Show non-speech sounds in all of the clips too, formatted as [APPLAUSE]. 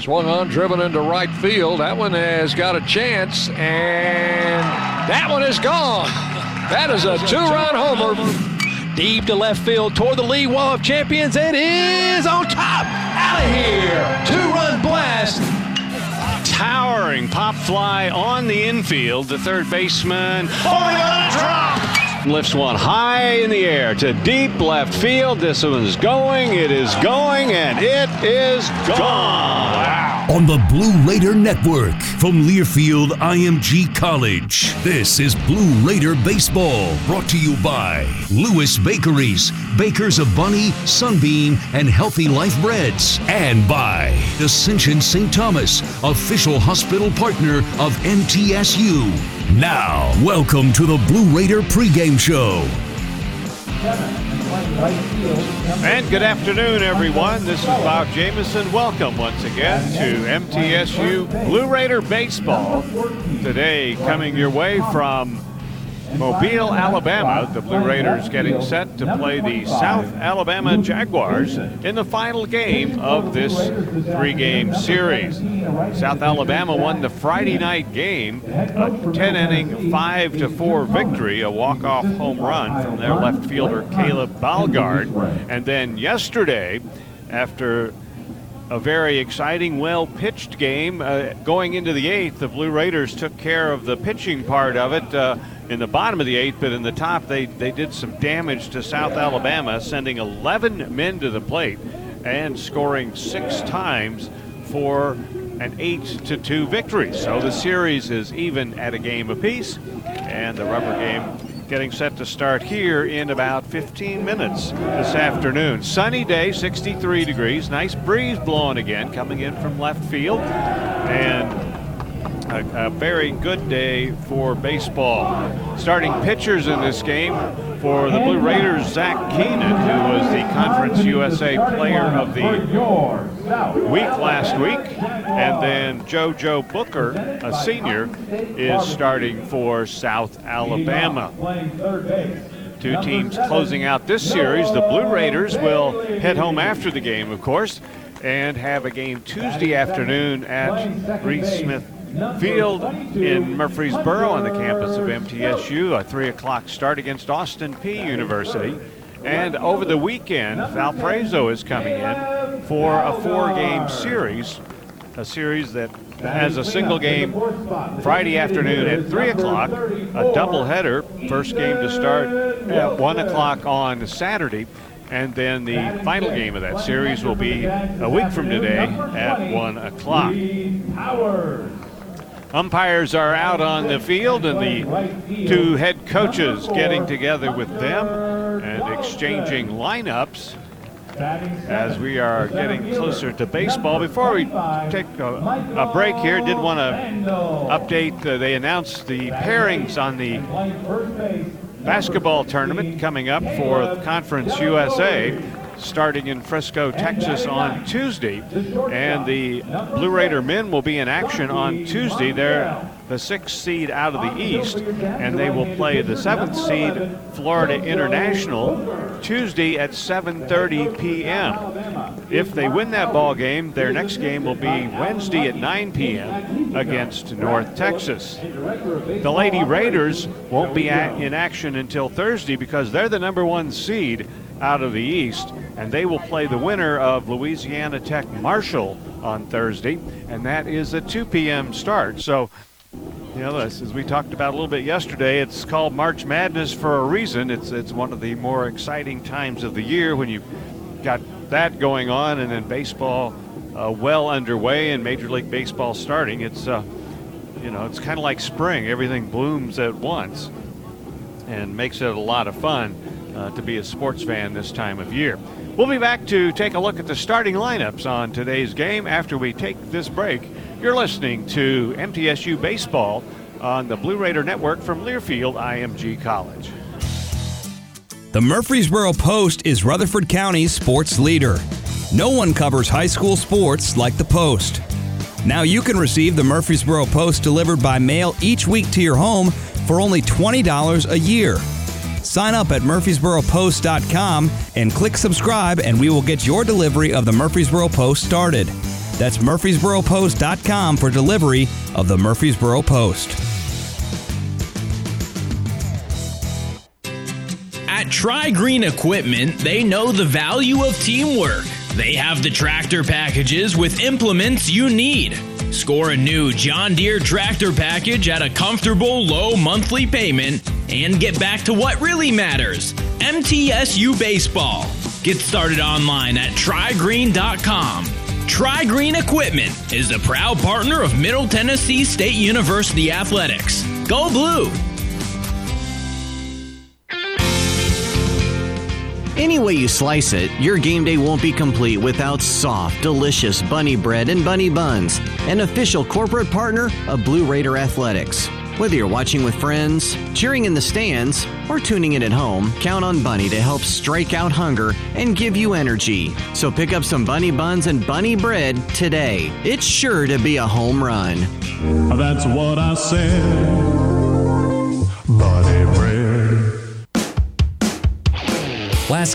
Swung on, driven into right field. That one has got a chance, and that one is gone. That is a two-run homer. Deep to left field toward the lead wall of champions. It is on top. Out of here. Two-run blast. Towering pop fly on the infield. The third baseman falling on a drop. Lifts one high in the air to deep left field. This one's going. It is going, and it is gone. Wow on the Blue Raider Network from Learfield IMG College. This is Blue Raider Baseball, brought to you by Lewis Bakeries, bakers of Bunny, Sunbeam, and Healthy Life Breads, and by Ascension St. Thomas, official hospital partner of MTSU. Now, welcome to the Blue Raider pregame show. And good afternoon, everyone. This is Bob Jameson. Welcome once again to MTSU Blue Raider Baseball. Today, coming your way from Mobile, Alabama, the Blue Raiders getting set to play the South Alabama Jaguars in the final game of this three game series. South Alabama won the Friday night game, a 10 inning, 5 to 4 victory, a walk off home run from their left fielder Caleb Balgard. And then yesterday, after a very exciting, well pitched game. Uh, going into the eighth, the Blue Raiders took care of the pitching part of it. Uh, in the bottom of the eighth, but in the top, they, they did some damage to South Alabama, sending 11 men to the plate and scoring six times for an 8 to 2 victory. So the series is even at a game apiece, and the rubber game getting set to start here in about 15 minutes this afternoon. Sunny day, 63 degrees, nice breeze blowing again, coming in from left field, and a, a, very good day for baseball. Starting pitchers in this game for the Blue Raiders, Zach Keenan, who was the Conference USA Player of the Week last week. And then JoJo Booker, a senior, is starting for South Alabama. Two teams closing out this series. The Blue Raiders will head home after the game, of course, and have a game Tuesday afternoon at Reese Smith Field in Murfreesboro on the campus of MTSU. A 3 o'clock start against Austin Peay University. And over the weekend, Valparaiso is coming in for a four game series, a series that has a single game Friday afternoon at 3 o'clock, a doubleheader, first game to start at 1 o'clock on Saturday. And then the final game of that series will be a week from today at 1 o'clock. Umpires are out on the field, and the two head coaches getting together with them and exchanging lineups as we are getting closer to baseball. Before we take a, a break here, did want to update. Uh, they announced the pairings on the basketball tournament coming up for Conference USA starting in Frisco, Texas on Tuesday. And the Blue Raider men will be in action on Tuesday. They're the sixth seed out of the East, and they will play the seventh seed, Florida International, Tuesday at 7:30 p.m. If they win that ball game, their next game will be Wednesday at 9 p.m. against North Texas. The Lady Raiders won't be in action until Thursday because they're the number one seed out of the East, and they will play the winner of Louisiana Tech Marshall on Thursday, and that is a 2 p.m. start. So, you know, as we talked about a little bit yesterday, it's called March Madness for a reason. It's it's one of the more exciting times of the year when you've got that going on, and then baseball uh, well underway and Major League Baseball starting. It's uh, you know, it's kind of like spring. Everything blooms at once, and makes it a lot of fun uh, to be a sports fan this time of year. We'll be back to take a look at the starting lineups on today's game after we take this break. You're listening to MTSU Baseball on the Blue Raider Network from Learfield IMG College. The Murfreesboro Post is Rutherford County's sports leader. No one covers high school sports like the Post. Now you can receive the Murfreesboro Post delivered by mail each week to your home for only $20 a year. Sign up at murfreesboropost.com and click subscribe, and we will get your delivery of the Murfreesboro Post started. That's murfreesboropost.com for delivery of the Murfreesboro Post. At Tri Green Equipment, they know the value of teamwork. They have the tractor packages with implements you need. Score a new John Deere tractor package at a comfortable low monthly payment and get back to what really matters MTSU Baseball. Get started online at trygreen.com. Tri Green Equipment is the proud partner of Middle Tennessee State University Athletics. Go Blue! Any way you slice it, your game day won't be complete without soft, delicious bunny bread and bunny buns, an official corporate partner of Blue Raider Athletics. Whether you're watching with friends, cheering in the stands, or tuning in at home, count on Bunny to help strike out hunger and give you energy. So pick up some bunny buns and bunny bread today. It's sure to be a home run. That's what I said. Bunny bread. Las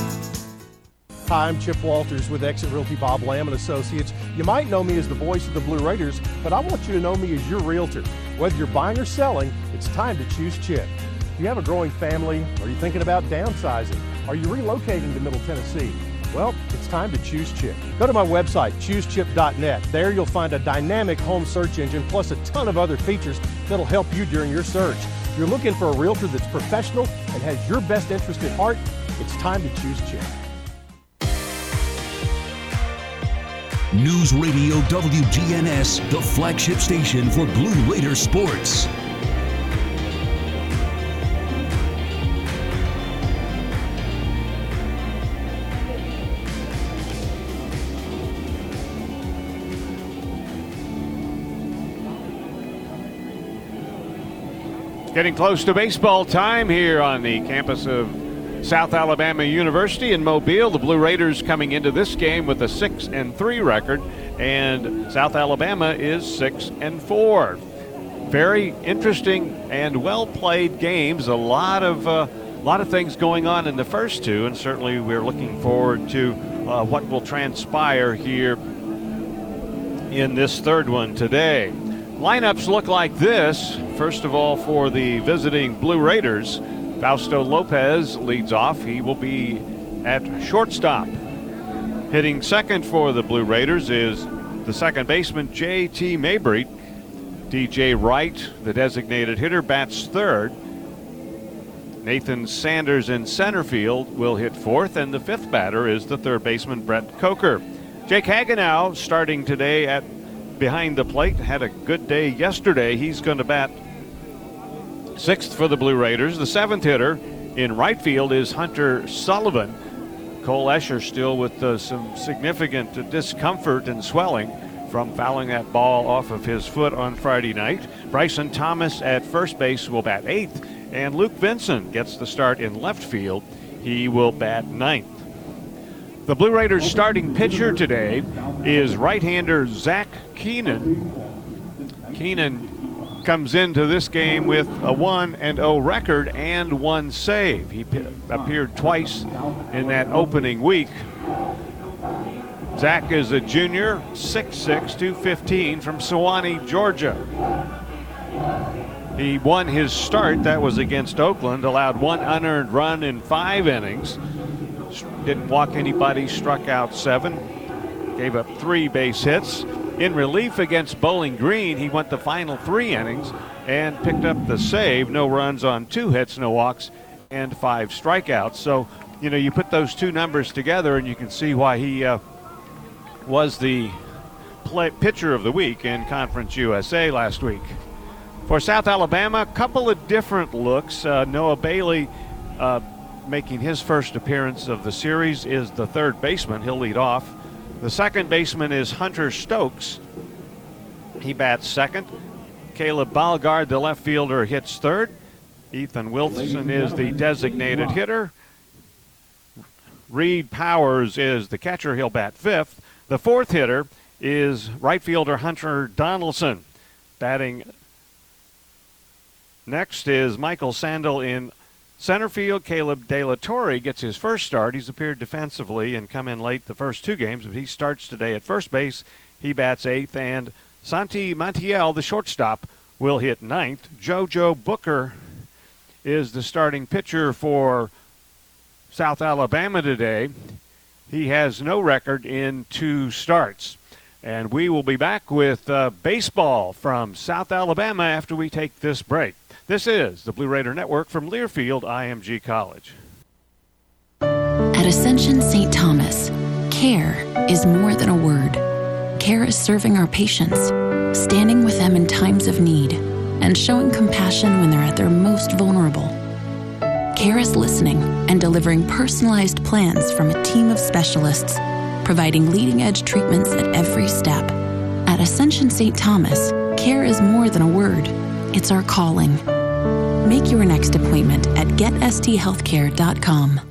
Hi, I'm Chip Walters with Exit Realty Bob Lamb and Associates. You might know me as the voice of the Blue Raiders, but I want you to know me as your realtor. Whether you're buying or selling, it's time to choose Chip. Do you have a growing family? Are you thinking about downsizing? Are you relocating to Middle Tennessee? Well, it's time to choose Chip. Go to my website, choosechip.net. There you'll find a dynamic home search engine plus a ton of other features that'll help you during your search. If you're looking for a realtor that's professional and has your best interest at heart, it's time to choose Chip. News Radio WGNS, the flagship station for Blue Raider sports. Getting close to baseball time here on the campus of South Alabama University in Mobile. The Blue Raiders coming into this game with a 6 and 3 record and South Alabama is 6 and 4. Very interesting and well played games. A lot of uh, lot of things going on in the first two and certainly we're looking forward to uh, what will transpire here in this third one today. Lineups look like this. First of all, for the visiting Blue Raiders, Fausto Lopez leads off. He will be at shortstop. Hitting second for the Blue Raiders is the second baseman, J.T. Mabry. DJ Wright, the designated hitter, bats third. Nathan Sanders in center field will hit fourth, and the fifth batter is the third baseman, Brett Coker. Jake Hagenow starting today at behind the plate. Had a good day yesterday. He's going to bat sixth for the Blue Raiders. The seventh hitter in right field is Hunter Sullivan. Cole Escher still with uh, some significant discomfort and swelling from fouling that ball off of his foot on Friday night. Bryson Thomas at first base will bat eighth, and Luke Vincent gets the start in left field. He will bat ninth. The Blue Raiders starting pitcher today is right-hander Zach Keenan. Keenan comes into this game with a 1 and 0 record and one save. He p- appeared twice in that opening week. Zach is a junior, 6'6, 215 from Suwanee, Georgia. He won his start, that was against Oakland, allowed one unearned run in five innings, didn't walk anybody, struck out seven, gave up three base hits. In relief against Bowling Green, he went the final three innings and picked up the save. No runs on two hits, no walks, and five strikeouts. So, you know, you put those two numbers together and you can see why he uh, was the play, pitcher of the week in Conference USA last week. For South Alabama, a couple of different looks. Uh, Noah Bailey uh, making his first appearance of the series is the third baseman. He'll lead off. The second baseman is Hunter Stokes. He bats second. Caleb Balgard, the left fielder, hits third. Ethan Wilson is the designated hitter. Reed Powers is the catcher. He'll bat fifth. The fourth hitter is right fielder Hunter Donaldson. Batting next is Michael Sandel in Center field, Caleb De La Torre gets his first start. He's appeared defensively and come in late the first two games, but he starts today at first base. He bats eighth, and Santi Montiel, the shortstop, will hit ninth. JoJo Booker is the starting pitcher for South Alabama today. He has no record in two starts. And we will be back with uh, baseball from South Alabama after we take this break. This is the Blue Raider Network from Learfield IMG College. At Ascension St. Thomas, care is more than a word. Care is serving our patients, standing with them in times of need, and showing compassion when they're at their most vulnerable. Care is listening and delivering personalized plans from a team of specialists, providing leading edge treatments at every step. At Ascension St. Thomas, care is more than a word, it's our calling. Make your next appointment at getsthealthcare.com.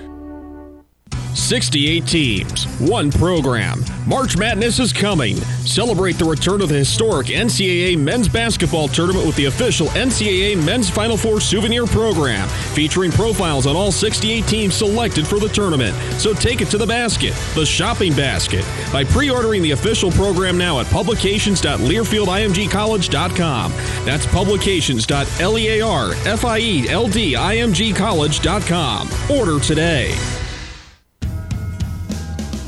68 teams, one program. March Madness is coming. Celebrate the return of the historic NCAA men's basketball tournament with the official NCAA men's Final Four souvenir program, featuring profiles on all 68 teams selected for the tournament. So take it to the basket, the shopping basket, by pre ordering the official program now at publications.learfieldimgcollege.com. That's publications.learfieldimgcollege.com. Order today.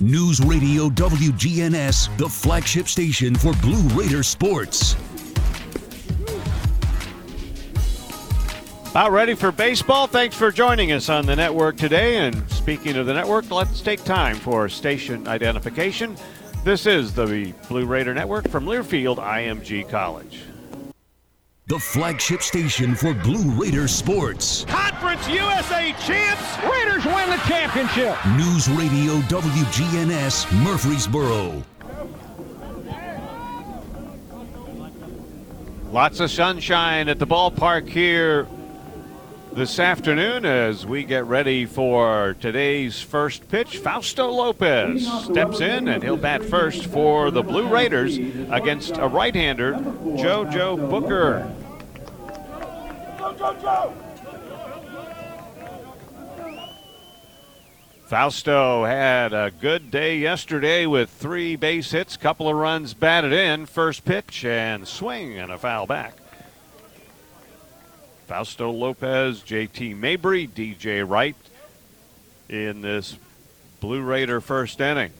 News Radio WGNS, the flagship station for Blue Raider sports. About ready for baseball. Thanks for joining us on the network today. And speaking of the network, let's take time for station identification. This is the Blue Raider Network from Learfield IMG College the flagship station for Blue Raiders sports. Conference USA champs. Raiders win the championship. News Radio WGNS Murfreesboro. Lots of sunshine at the ballpark here this afternoon as we get ready for today's first pitch. Fausto Lopez steps in and he'll bat first for the Blue Raiders against a right hander, JoJo Booker. Fausto had a good day yesterday with three base hits, couple of runs batted in, first pitch and swing and a foul back. Fausto Lopez, JT Mabry, DJ Wright in this Blue Raider first inning.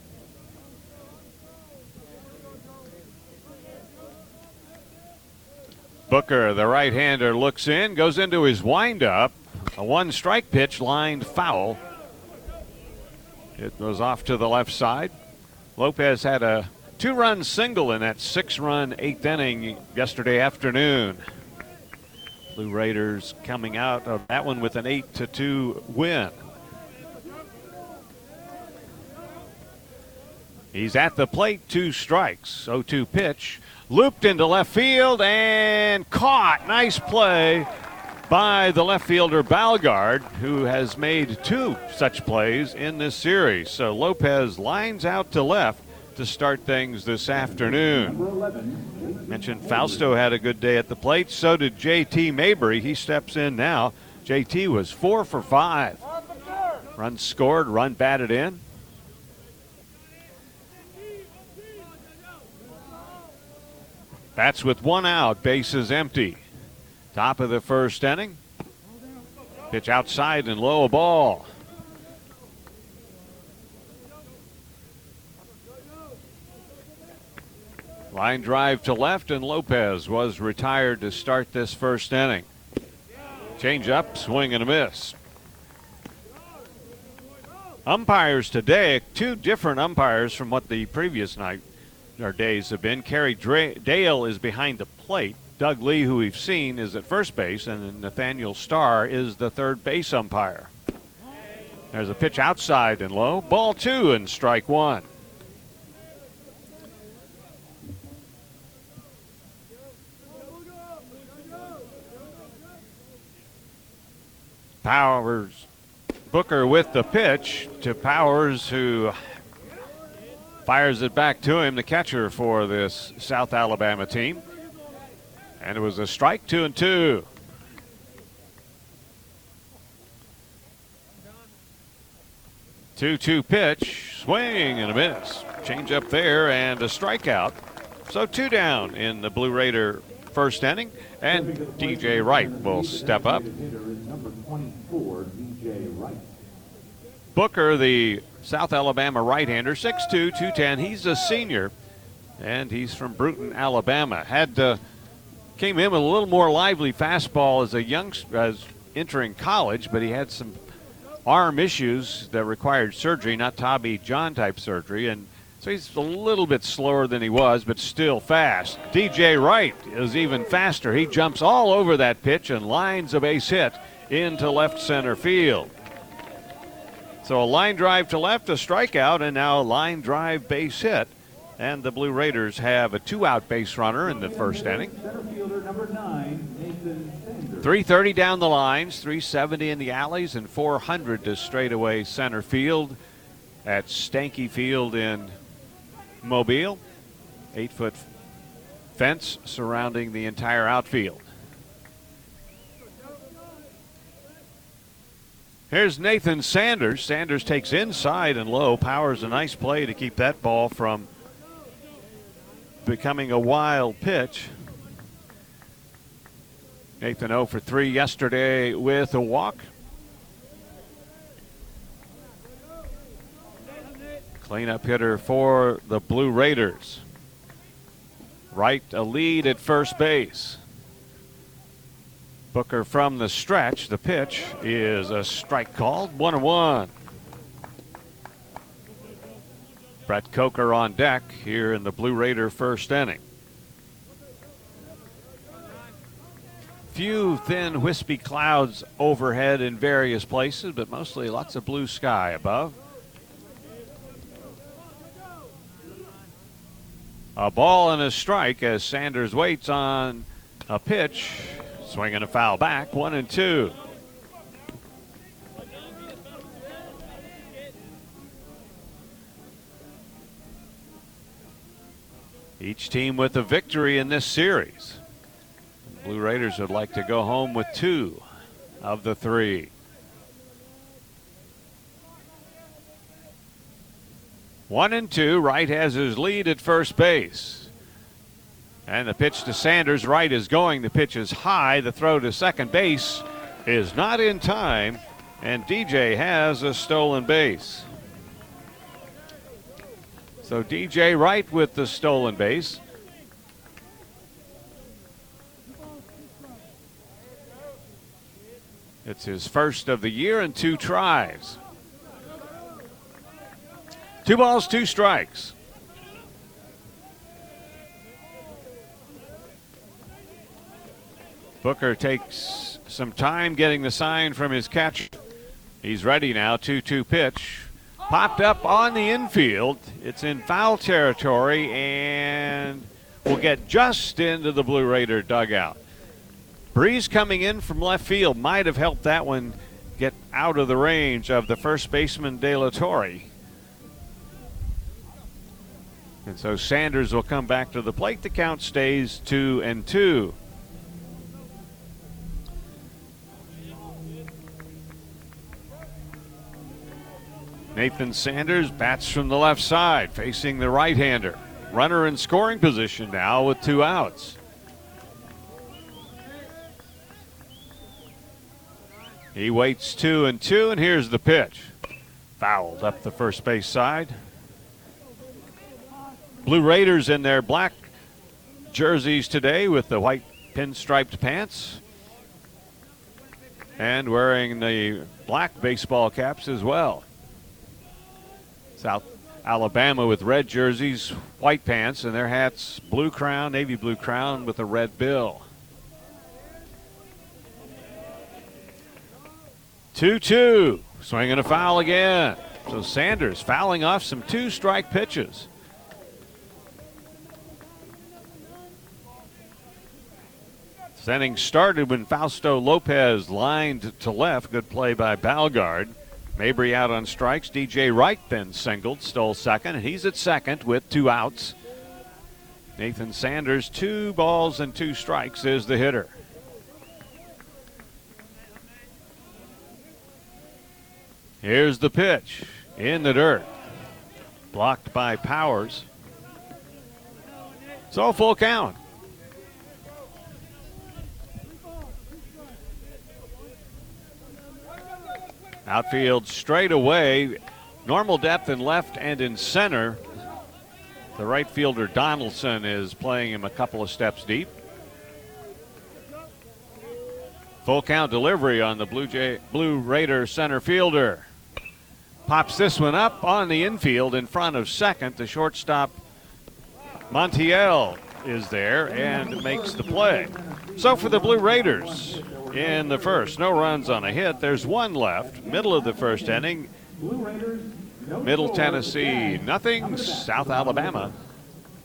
Booker, the right hander, looks in, goes into his windup. A one strike pitch lined foul. It was off to the left side. Lopez had a two run single in that six run eighth inning yesterday afternoon. Blue Raiders coming out of that one with an 8 to 2 win. He's at the plate, two strikes, 0 2 pitch. Looped into left field and caught. Nice play by the left fielder Balgard, who has made two such plays in this series. So Lopez lines out to left to start things this afternoon. Mentioned Fausto had a good day at the plate. So did JT Mabry. He steps in now. JT was four for five. Run scored, run batted in. That's with one out, bases empty. Top of the first inning. Pitch outside and low a ball. Line drive to left, and Lopez was retired to start this first inning. Change up, swing and a miss. Umpires today, two different umpires from what the previous night or days have been. Kerry Dra- Dale is behind the plate. Doug Lee, who we've seen, is at first base, and Nathaniel Starr is the third base umpire. There's a pitch outside and low. Ball two and strike one. Powers, Booker with the pitch to Powers, who fires it back to him, the catcher for this South Alabama team. And it was a strike, two and two. Two-two pitch, swing and a miss. Change up there and a strikeout. So two down in the Blue Raider first inning, and DJ Wright will step up. Booker, the South Alabama right-hander, 6'2", 210. He's a senior, and he's from Brewton, Alabama. Had uh, came in with a little more lively fastball as a young as entering college, but he had some arm issues that required surgery, not Tommy John type surgery, and so he's a little bit slower than he was, but still fast. DJ Wright is even faster. He jumps all over that pitch and lines a base hit into left center field. So a line drive to left, a strikeout, and now a line drive base hit. And the Blue Raiders have a two out base runner in the first inning. 330 down the lines, 370 in the alleys, and 400 to straightaway center field at Stanky Field in Mobile. Eight foot fence surrounding the entire outfield. Here's Nathan Sanders. Sanders takes inside and low. Powers a nice play to keep that ball from becoming a wild pitch. Nathan 0 for 3 yesterday with a walk. Cleanup hitter for the Blue Raiders. Right, a lead at first base. Booker from the stretch. The pitch is a strike called. One and one. Brett Coker on deck here in the Blue Raider first inning. Few thin, wispy clouds overhead in various places, but mostly lots of blue sky above. A ball and a strike as Sanders waits on a pitch Swinging a foul back, one and two. Each team with a victory in this series. Blue Raiders would like to go home with two of the three. One and two. Wright has his lead at first base. And the pitch to Sanders, right is going. The pitch is high. The throw to second base is not in time. And DJ has a stolen base. So DJ Wright with the stolen base. It's his first of the year and two tries. Two balls, two strikes. Booker takes some time getting the sign from his catcher. He's ready now. 2 2 pitch. Popped up on the infield. It's in foul territory and will get just into the Blue Raider dugout. Breeze coming in from left field might have helped that one get out of the range of the first baseman De La Torre. And so Sanders will come back to the plate. The count stays two and two. Nathan Sanders bats from the left side, facing the right hander. Runner in scoring position now with two outs. He waits two and two, and here's the pitch. Fouled up the first base side. Blue Raiders in their black jerseys today with the white pinstriped pants. And wearing the black baseball caps as well. South Alabama with red jerseys, white pants, and their hats blue crown, navy blue crown with a red bill. 2 2. Swinging a foul again. So Sanders fouling off some two strike pitches. This inning started when Fausto Lopez lined to left. Good play by Balgard. Mabry out on strikes. DJ Wright then singled, stole second, and he's at second with two outs. Nathan Sanders, two balls and two strikes, is the hitter. Here's the pitch in the dirt. Blocked by Powers. It's all full count. Outfield straight away. Normal depth in left and in center. The right fielder Donaldson is playing him a couple of steps deep. Full count delivery on the Blue Jay Blue Raider center fielder. Pops this one up on the infield in front of second. The shortstop Montiel is there and makes the play. So for the Blue Raiders, in the first. No runs on a hit. There's one left. Middle of the first inning. Middle Tennessee, nothing. South Alabama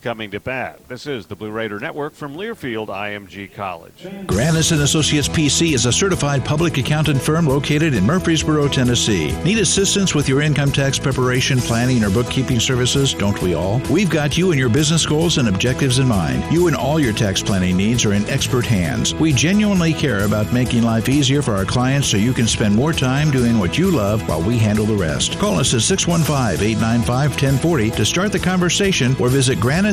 coming to bat. This is the Blue Raider Network from Learfield IMG College. Granis and Associates PC is a certified public accountant firm located in Murfreesboro, Tennessee. Need assistance with your income tax preparation, planning, or bookkeeping services? Don't we all? We've got you and your business goals and objectives in mind. You and all your tax planning needs are in expert hands. We genuinely care about making life easier for our clients so you can spend more time doing what you love while we handle the rest. Call us at 615-895-1040 to start the conversation or visit Granis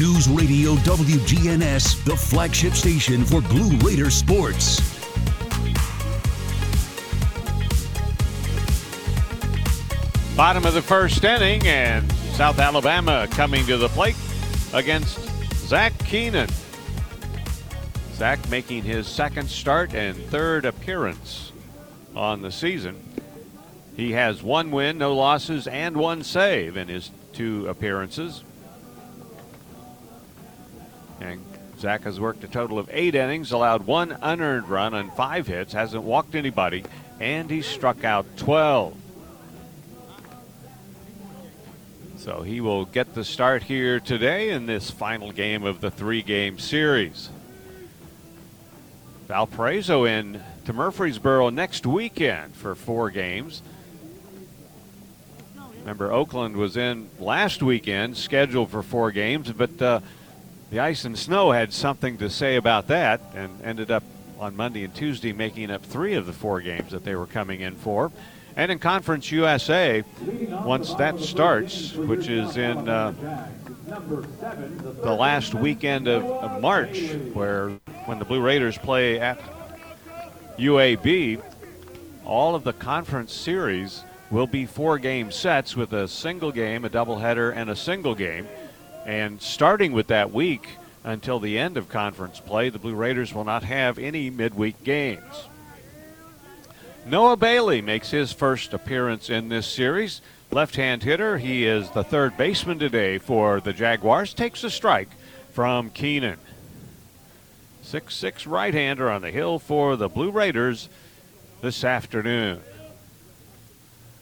News Radio WGNS, the flagship station for Blue Raider sports. Bottom of the first inning, and South Alabama coming to the plate against Zach Keenan. Zach making his second start and third appearance on the season. He has one win, no losses, and one save in his two appearances. And Zach has worked a total of eight innings, allowed one unearned run on five hits, hasn't walked anybody, and he struck out 12. So he will get the start here today in this final game of the three game series. Valparaiso in to Murfreesboro next weekend for four games. Remember, Oakland was in last weekend, scheduled for four games, but uh, the ice and snow had something to say about that and ended up on Monday and Tuesday making up three of the four games that they were coming in for. And in Conference USA, once that starts, which is in uh, the last weekend of, of March, where when the Blue Raiders play at UAB, all of the conference series will be four game sets with a single game, a doubleheader, and a single game. And starting with that week until the end of conference play, the Blue Raiders will not have any midweek games. Noah Bailey makes his first appearance in this series. Left hand hitter, he is the third baseman today for the Jaguars. Takes a strike from Keenan. 6 6 right hander on the hill for the Blue Raiders this afternoon.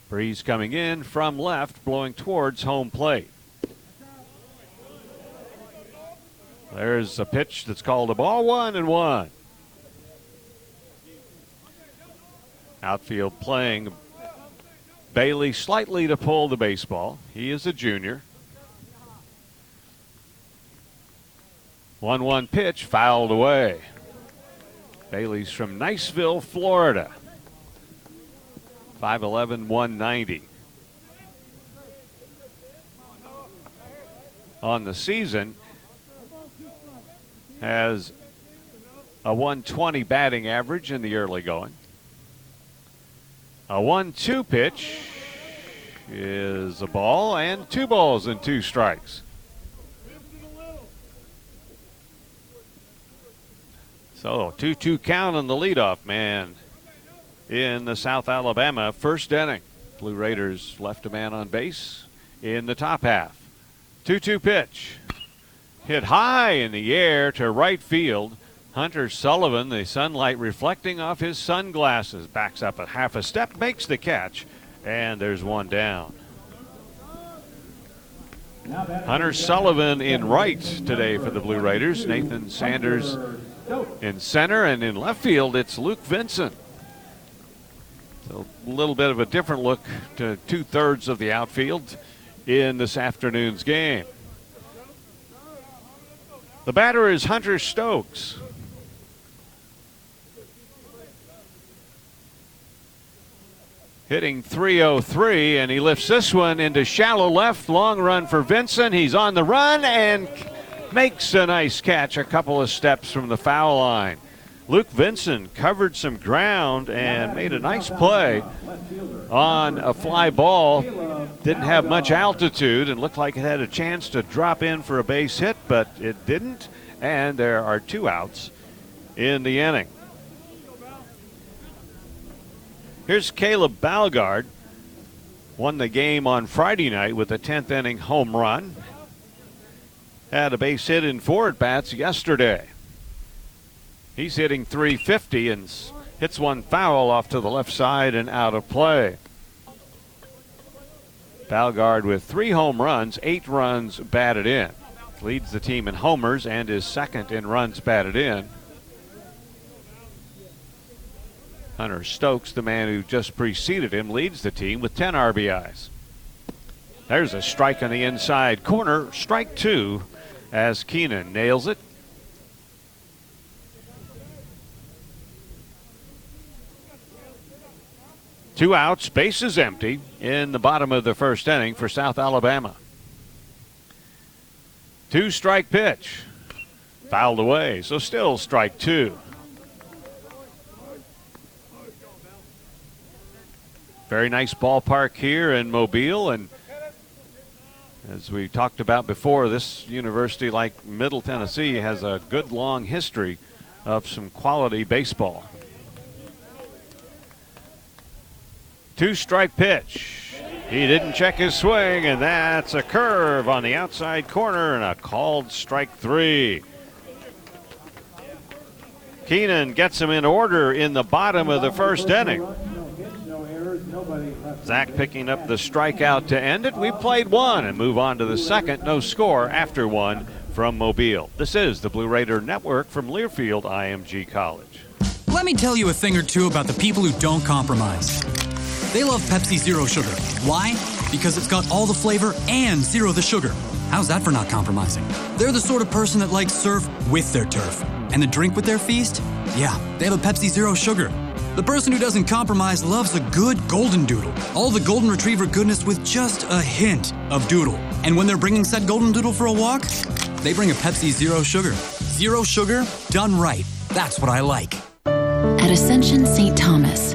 Breeze coming in from left, blowing towards home plate. There's a pitch that's called a ball one and one. Outfield playing Bailey slightly to pull the baseball. He is a junior. 1 1 pitch fouled away. Bailey's from Niceville, Florida. 5'11, 190. On the season, has a 120 batting average in the early going. A 1 2 pitch is a ball and two balls and two strikes. So 2 2 count on the leadoff man in the South Alabama first inning. Blue Raiders left a man on base in the top half. 2 2 pitch. Hit high in the air to right field. Hunter Sullivan, the sunlight reflecting off his sunglasses, backs up a half a step, makes the catch, and there's one down. Hunter Sullivan in right today for the Blue Raiders. Nathan Sanders in center, and in left field, it's Luke Vincent. A little bit of a different look to two thirds of the outfield in this afternoon's game. The batter is Hunter Stokes. Hitting 303, and he lifts this one into shallow left. Long run for Vincent. He's on the run and makes a nice catch a couple of steps from the foul line. Luke Vincent covered some ground and made a nice play on a fly ball. Didn't have much altitude and looked like it had a chance to drop in for a base hit, but it didn't. And there are two outs in the inning. Here's Caleb Balgard. Won the game on Friday night with a 10th inning home run. Had a base hit in four at bats yesterday. He's hitting 350 and hits one foul off to the left side and out of play. Balgard with three home runs, eight runs batted in. Leads the team in homers and is second in runs batted in. Hunter Stokes, the man who just preceded him, leads the team with 10 RBIs. There's a strike on the inside corner, strike two, as Keenan nails it. Two outs, bases empty in the bottom of the first inning for South Alabama. Two strike pitch. Fouled away, so still strike two. Very nice ballpark here in Mobile, and as we talked about before, this university, like Middle Tennessee, has a good long history of some quality baseball. Two strike pitch. He didn't check his swing, and that's a curve on the outside corner and a called strike three. Keenan gets him in order in the bottom of the first inning. Zach picking up the strikeout to end it. We played one and move on to the second. No score after one from Mobile. This is the Blue Raider Network from Learfield IMG College. Let me tell you a thing or two about the people who don't compromise. They love Pepsi Zero Sugar. Why? Because it's got all the flavor and zero the sugar. How's that for not compromising? They're the sort of person that likes surf with their turf. And the drink with their feast? Yeah, they have a Pepsi Zero Sugar. The person who doesn't compromise loves a good golden doodle. All the golden retriever goodness with just a hint of doodle. And when they're bringing said golden doodle for a walk, they bring a Pepsi Zero Sugar. Zero sugar, done right. That's what I like. At Ascension St. Thomas,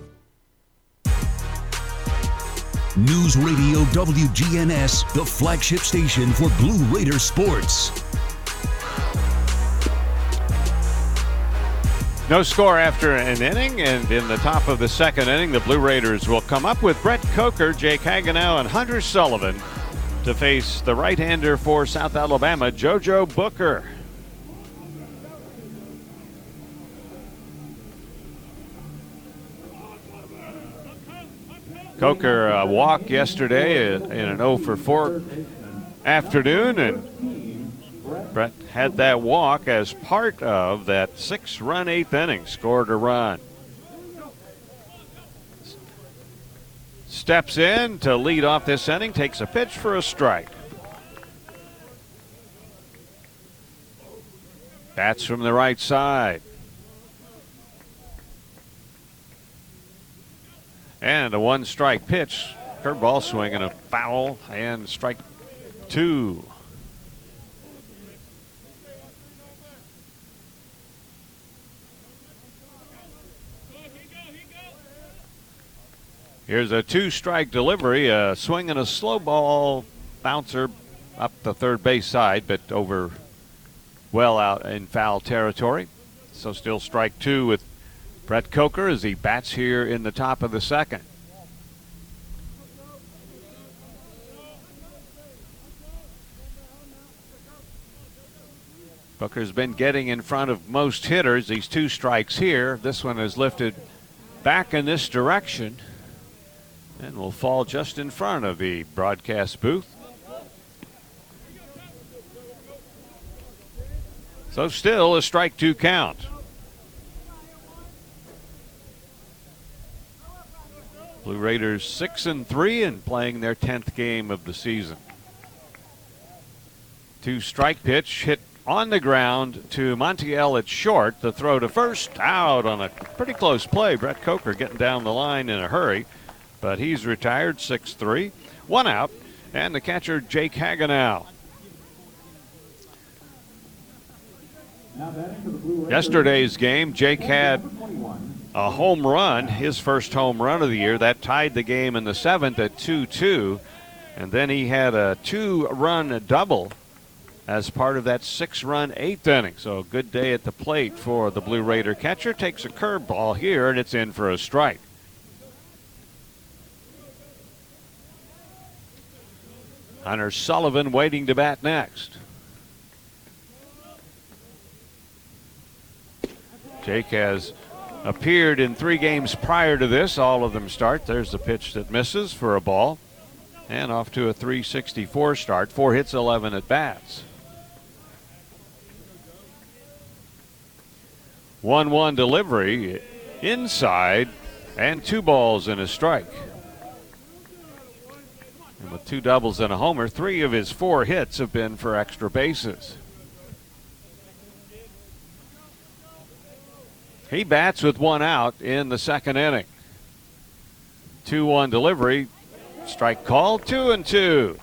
News Radio WGNS, the flagship station for Blue Raider sports. No score after an inning, and in the top of the second inning, the Blue Raiders will come up with Brett Coker, Jake Hagenow, and Hunter Sullivan to face the right-hander for South Alabama, JoJo Booker. Coker uh, walk yesterday in an 0 for 4 afternoon, and Brett had that walk as part of that six run eighth inning, scored a run. Steps in to lead off this inning, takes a pitch for a strike. Bats from the right side. And a one strike pitch. Curveball swinging a foul and strike two. Here's a two strike delivery, a swing and a slow ball bouncer up the third base side, but over well out in foul territory. So still strike two with Brett Coker as he bats here in the top of the second. Booker's been getting in front of most hitters. These two strikes here. This one is lifted back in this direction and will fall just in front of the broadcast booth. So still a strike two count. Blue Raiders six and three and playing their tenth game of the season. Two strike pitch hit on the ground to Montiel at short. The throw to first out on a pretty close play. Brett Coker getting down the line in a hurry, but he's retired 6 3. One out, and the catcher Jake Hagenow. Yesterday's game, Jake had a home run, his first home run of the year. That tied the game in the seventh at 2 2. And then he had a two run double as part of that six run eighth inning. So good day at the plate for the Blue Raider catcher. Takes a curveball here, and it's in for a strike. Hunter Sullivan waiting to bat next. Jake has appeared in three games prior to this. All of them start. There's the pitch that misses for a ball. And off to a 364 start. Four hits, 11 at bats. 1 1 delivery inside, and two balls and a strike. And with two doubles and a homer, three of his four hits have been for extra bases. He bats with one out in the second inning. 2 1 delivery. Strike call, two and two.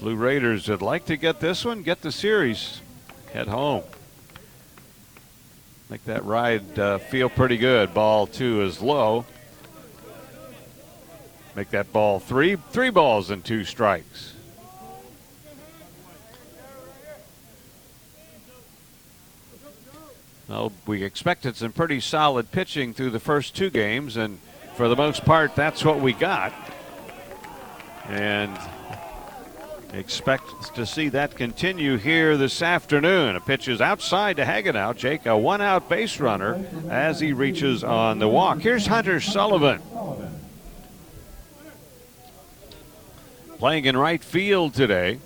Blue Raiders would like to get this one, get the series, head home. Make that ride uh, feel pretty good. Ball two is low. Make that ball three, three balls and two strikes. Well, we expected some pretty solid pitching through the first two games, and for the most part, that's what we got. And Expect to see that continue here this afternoon. A pitch is outside to Hagenow. Jake, a one out base runner as he reaches on the walk. Here's Hunter Sullivan. Playing in right field today.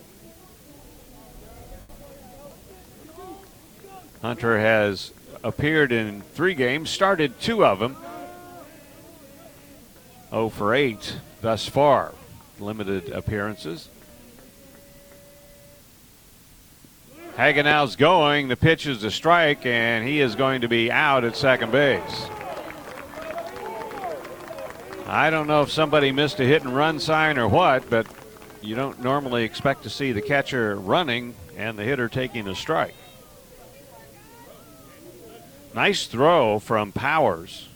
Hunter has appeared in three games, started two of them. 0 for 8 thus far. Limited appearances. Hagenow's going. The pitch is a strike, and he is going to be out at second base. I don't know if somebody missed a hit and run sign or what, but you don't normally expect to see the catcher running and the hitter taking a strike. Nice throw from Powers,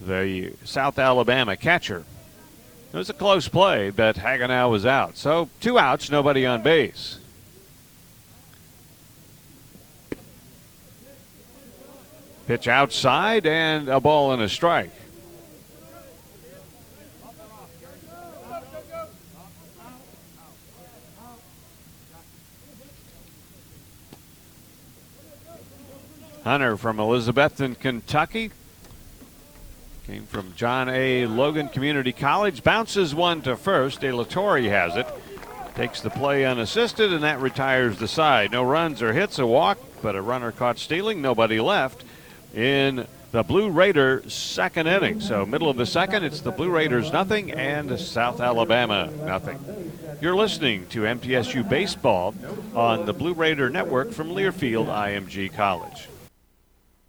the South Alabama catcher. It was a close play, but Hagenow was out. So two outs, nobody on base. Pitch outside and a ball and a strike. Hunter from Elizabethtown, Kentucky. Came from John A. Logan Community College. Bounces one to first. De La Torre has it. Takes the play unassisted, and that retires the side. No runs or hits, a walk, but a runner caught stealing. Nobody left in the Blue Raider second inning. So, middle of the second, it's the Blue Raiders nothing and South Alabama nothing. You're listening to MTSU Baseball on the Blue Raider Network from Learfield IMG College.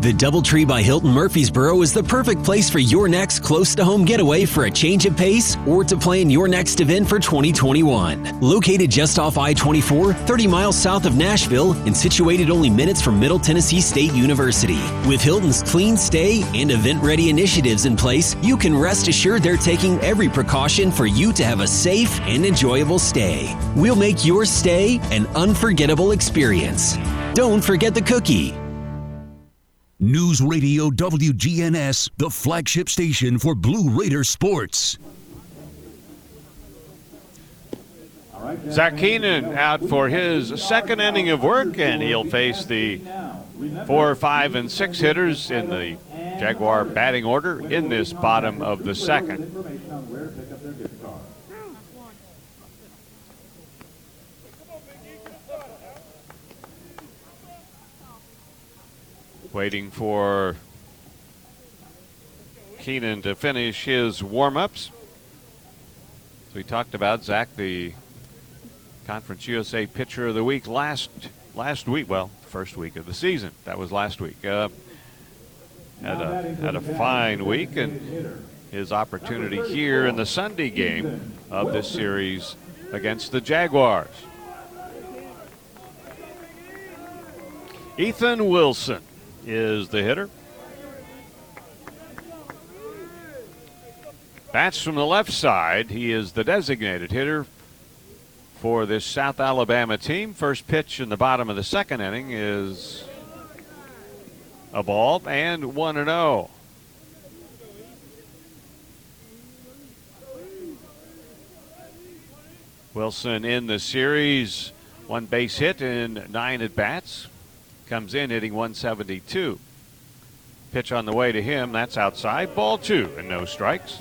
The Doubletree by Hilton Murfreesboro is the perfect place for your next close to home getaway for a change of pace or to plan your next event for 2021. Located just off I 24, 30 miles south of Nashville, and situated only minutes from Middle Tennessee State University. With Hilton's clean stay and event ready initiatives in place, you can rest assured they're taking every precaution for you to have a safe and enjoyable stay. We'll make your stay an unforgettable experience. Don't forget the cookie. News Radio WGNS, the flagship station for Blue Raider sports. Zach Keenan out for his second inning of work, and he'll face the four, five, and six hitters in the Jaguar batting order in this bottom of the second. Waiting for Keenan to finish his warm ups. We talked about Zach, the Conference USA Pitcher of the Week last last week. Well, first week of the season. That was last week. Uh, had a had a fine week, and his opportunity here in the Sunday game of this series against the Jaguars. Ethan Wilson is the hitter. Bats from the left side. He is the designated hitter for this South Alabama team. First pitch in the bottom of the second inning is a ball and 1 and 0. Wilson in the series, one base hit in nine at bats. Comes in hitting 172. Pitch on the way to him. That's outside. Ball two and no strikes.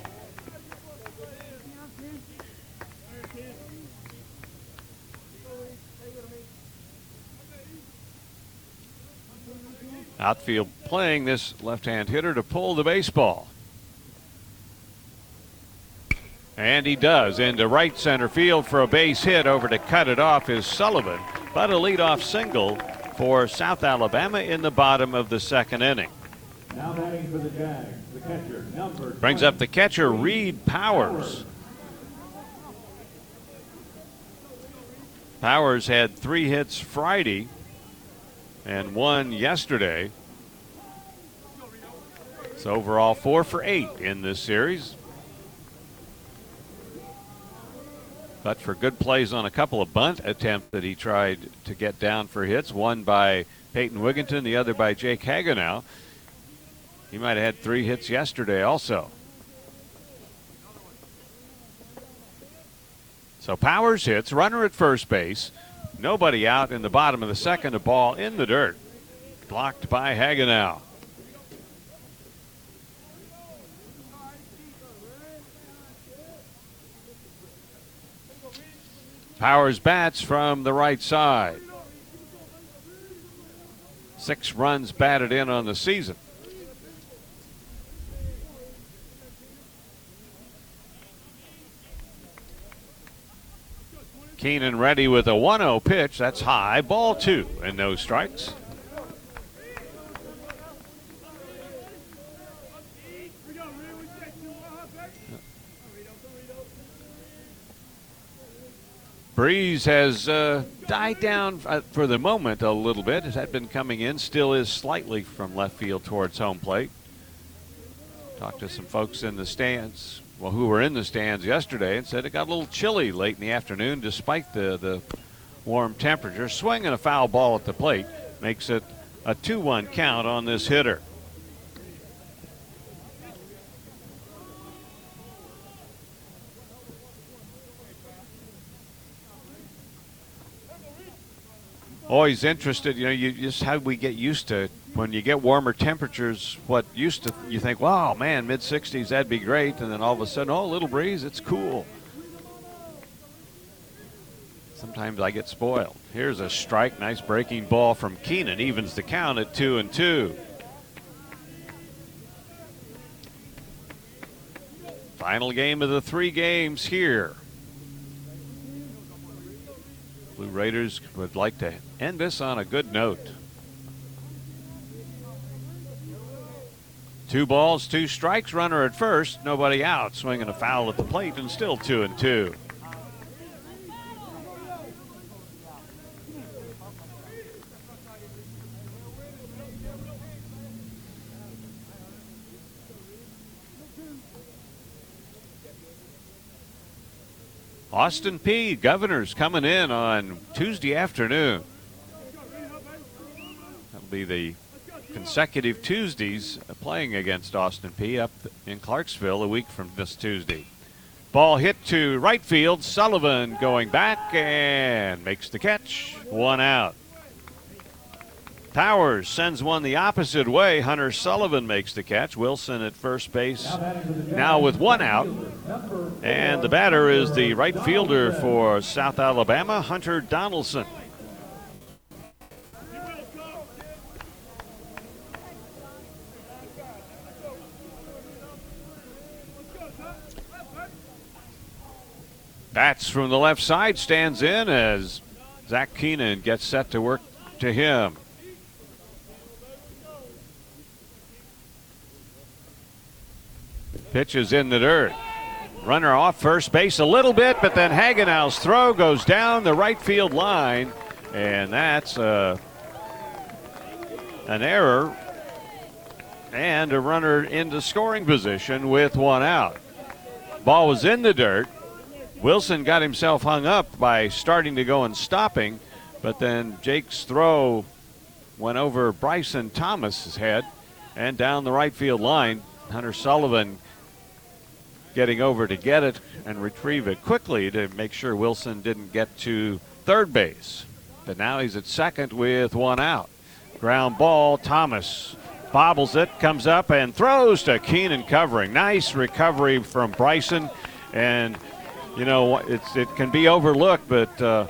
Outfield playing this left hand hitter to pull the baseball. And he does into right center field for a base hit. Over to cut it off is Sullivan, but a leadoff single for South Alabama in the bottom of the second inning. Now batting for the Jags, the catcher, number Brings up the catcher, Reed Powers. Powers had three hits Friday and one yesterday. So overall, four for eight in this series. But for good plays on a couple of bunt attempts that he tried to get down for hits, one by Peyton Wigginton, the other by Jake Hagenow. He might have had three hits yesterday also. So Powers hits, runner at first base, nobody out in the bottom of the second, a ball in the dirt, blocked by Hagenow. Powers bats from the right side. Six runs batted in on the season. Keenan ready with a 1 0 pitch. That's high. Ball two and no strikes. Breeze has uh, died down uh, for the moment a little bit. Has had been coming in, still is slightly from left field towards home plate. Talked to some folks in the stands, well, who were in the stands yesterday, and said it got a little chilly late in the afternoon, despite the the warm temperature. Swinging a foul ball at the plate makes it a 2-1 count on this hitter. Always interested. You know, you just how we get used to when you get warmer temperatures. What used to you think, wow, man, mid 60s, that'd be great, and then all of a sudden, oh, a little breeze, it's cool. Sometimes I get spoiled. Here's a strike, nice breaking ball from Keenan, evens the count at two and two. Final game of the three games here. Blue Raiders would like to end this on a good note. Two balls, two strikes, runner at first, nobody out, swinging a foul at the plate, and still two and two. Austin Peay, Governors coming in on Tuesday afternoon. That'll be the consecutive Tuesdays playing against Austin Peay up in Clarksville a week from this Tuesday. Ball hit to right field. Sullivan going back and makes the catch. One out. Powers sends one the opposite way. Hunter Sullivan makes the catch. Wilson at first base now with one out. And the batter is the right fielder for South Alabama, Hunter Donaldson. Bats from the left side stands in as Zach Keenan gets set to work to him. Pitch is in the dirt. Runner off first base a little bit, but then Hagenow's throw goes down the right field line, and that's uh, an error and a runner into scoring position with one out. Ball was in the dirt. Wilson got himself hung up by starting to go and stopping, but then Jake's throw went over Bryson Thomas's head and down the right field line. Hunter Sullivan getting over to get it and retrieve it quickly to make sure Wilson didn't get to third base. But now he's at second with one out. Ground ball, Thomas bobbles it, comes up and throws to Keenan covering. Nice recovery from Bryson. And, you know, it's, it can be overlooked, but uh,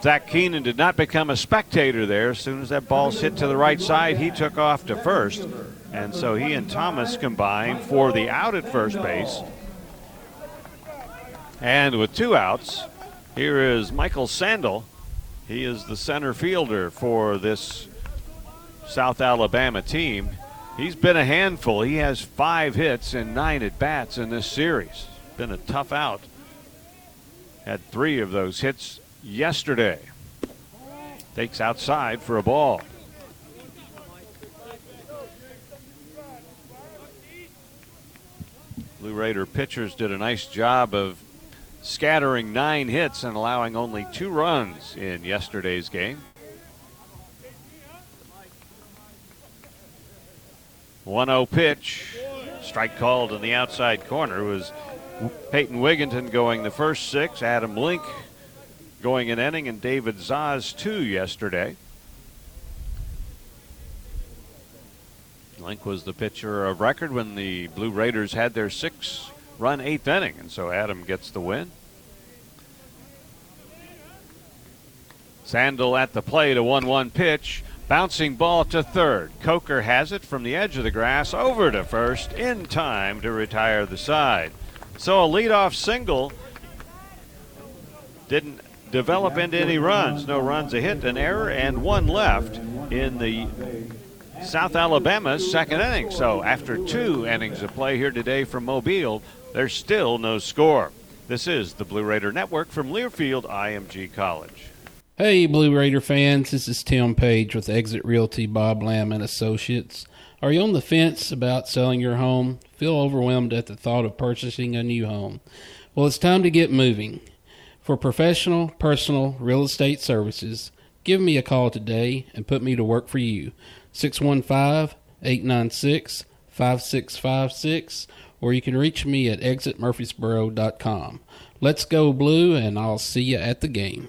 Zach Keenan did not become a spectator there. As soon as that ball's hit to the right side, he took off to first. And so he and Thomas combined for the out at first base. And with two outs, here is Michael Sandel. He is the center fielder for this South Alabama team. He's been a handful. He has five hits and nine at bats in this series. Been a tough out. Had three of those hits yesterday. Takes outside for a ball. Blue Raider pitchers did a nice job of scattering nine hits and allowing only two runs in yesterday's game. 1 0 pitch. Strike called in the outside corner was Peyton Wigginton going the first six, Adam Link going an inning, and David Zaz two yesterday. Link was the pitcher of record when the Blue Raiders had their six run eighth inning, and so Adam gets the win. Sandel at the plate, a 1 1 pitch. Bouncing ball to third. Coker has it from the edge of the grass over to first in time to retire the side. So a leadoff single didn't develop into any runs. No runs, a hit, an error, and one left in the South Alabama's second inning. So after two innings of play here today from Mobile, there's still no score. This is the Blue Raider Network from Learfield IMG College. Hey, Blue Raider fans, this is Tim Page with Exit Realty Bob Lamb and Associates. Are you on the fence about selling your home? Feel overwhelmed at the thought of purchasing a new home? Well, it's time to get moving. For professional, personal real estate services, give me a call today and put me to work for you. 615 896 5656, or you can reach me at exitmurfreesboro.com. Let's go, Blue, and I'll see you at the game.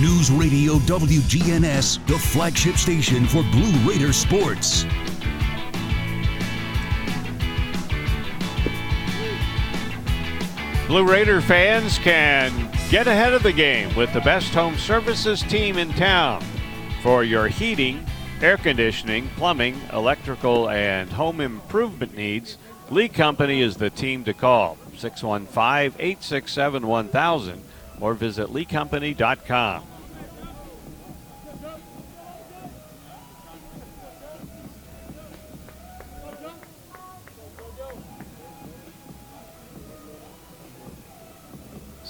News Radio WGNS, the flagship station for Blue Raider sports. Blue Raider fans can get ahead of the game with the best home services team in town for your heating, air conditioning, plumbing, electrical, and home improvement needs. Lee Company is the team to call 615 867 1000 or visit leecompany.com.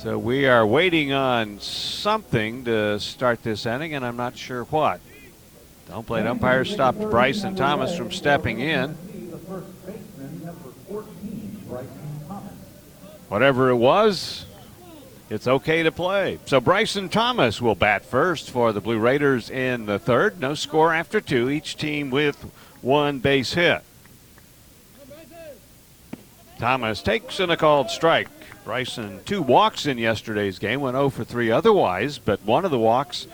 So we are waiting on something to start this inning, and I'm not sure what. Don't play umpire stopped Bryson Thomas from stepping in. Whatever it was, it's okay to play. So Bryson Thomas will bat first for the Blue Raiders in the third. No score after two, each team with one base hit. Thomas takes in a called strike. Bryson, two walks in yesterday's game, went 0 for 3 otherwise, but one of the walks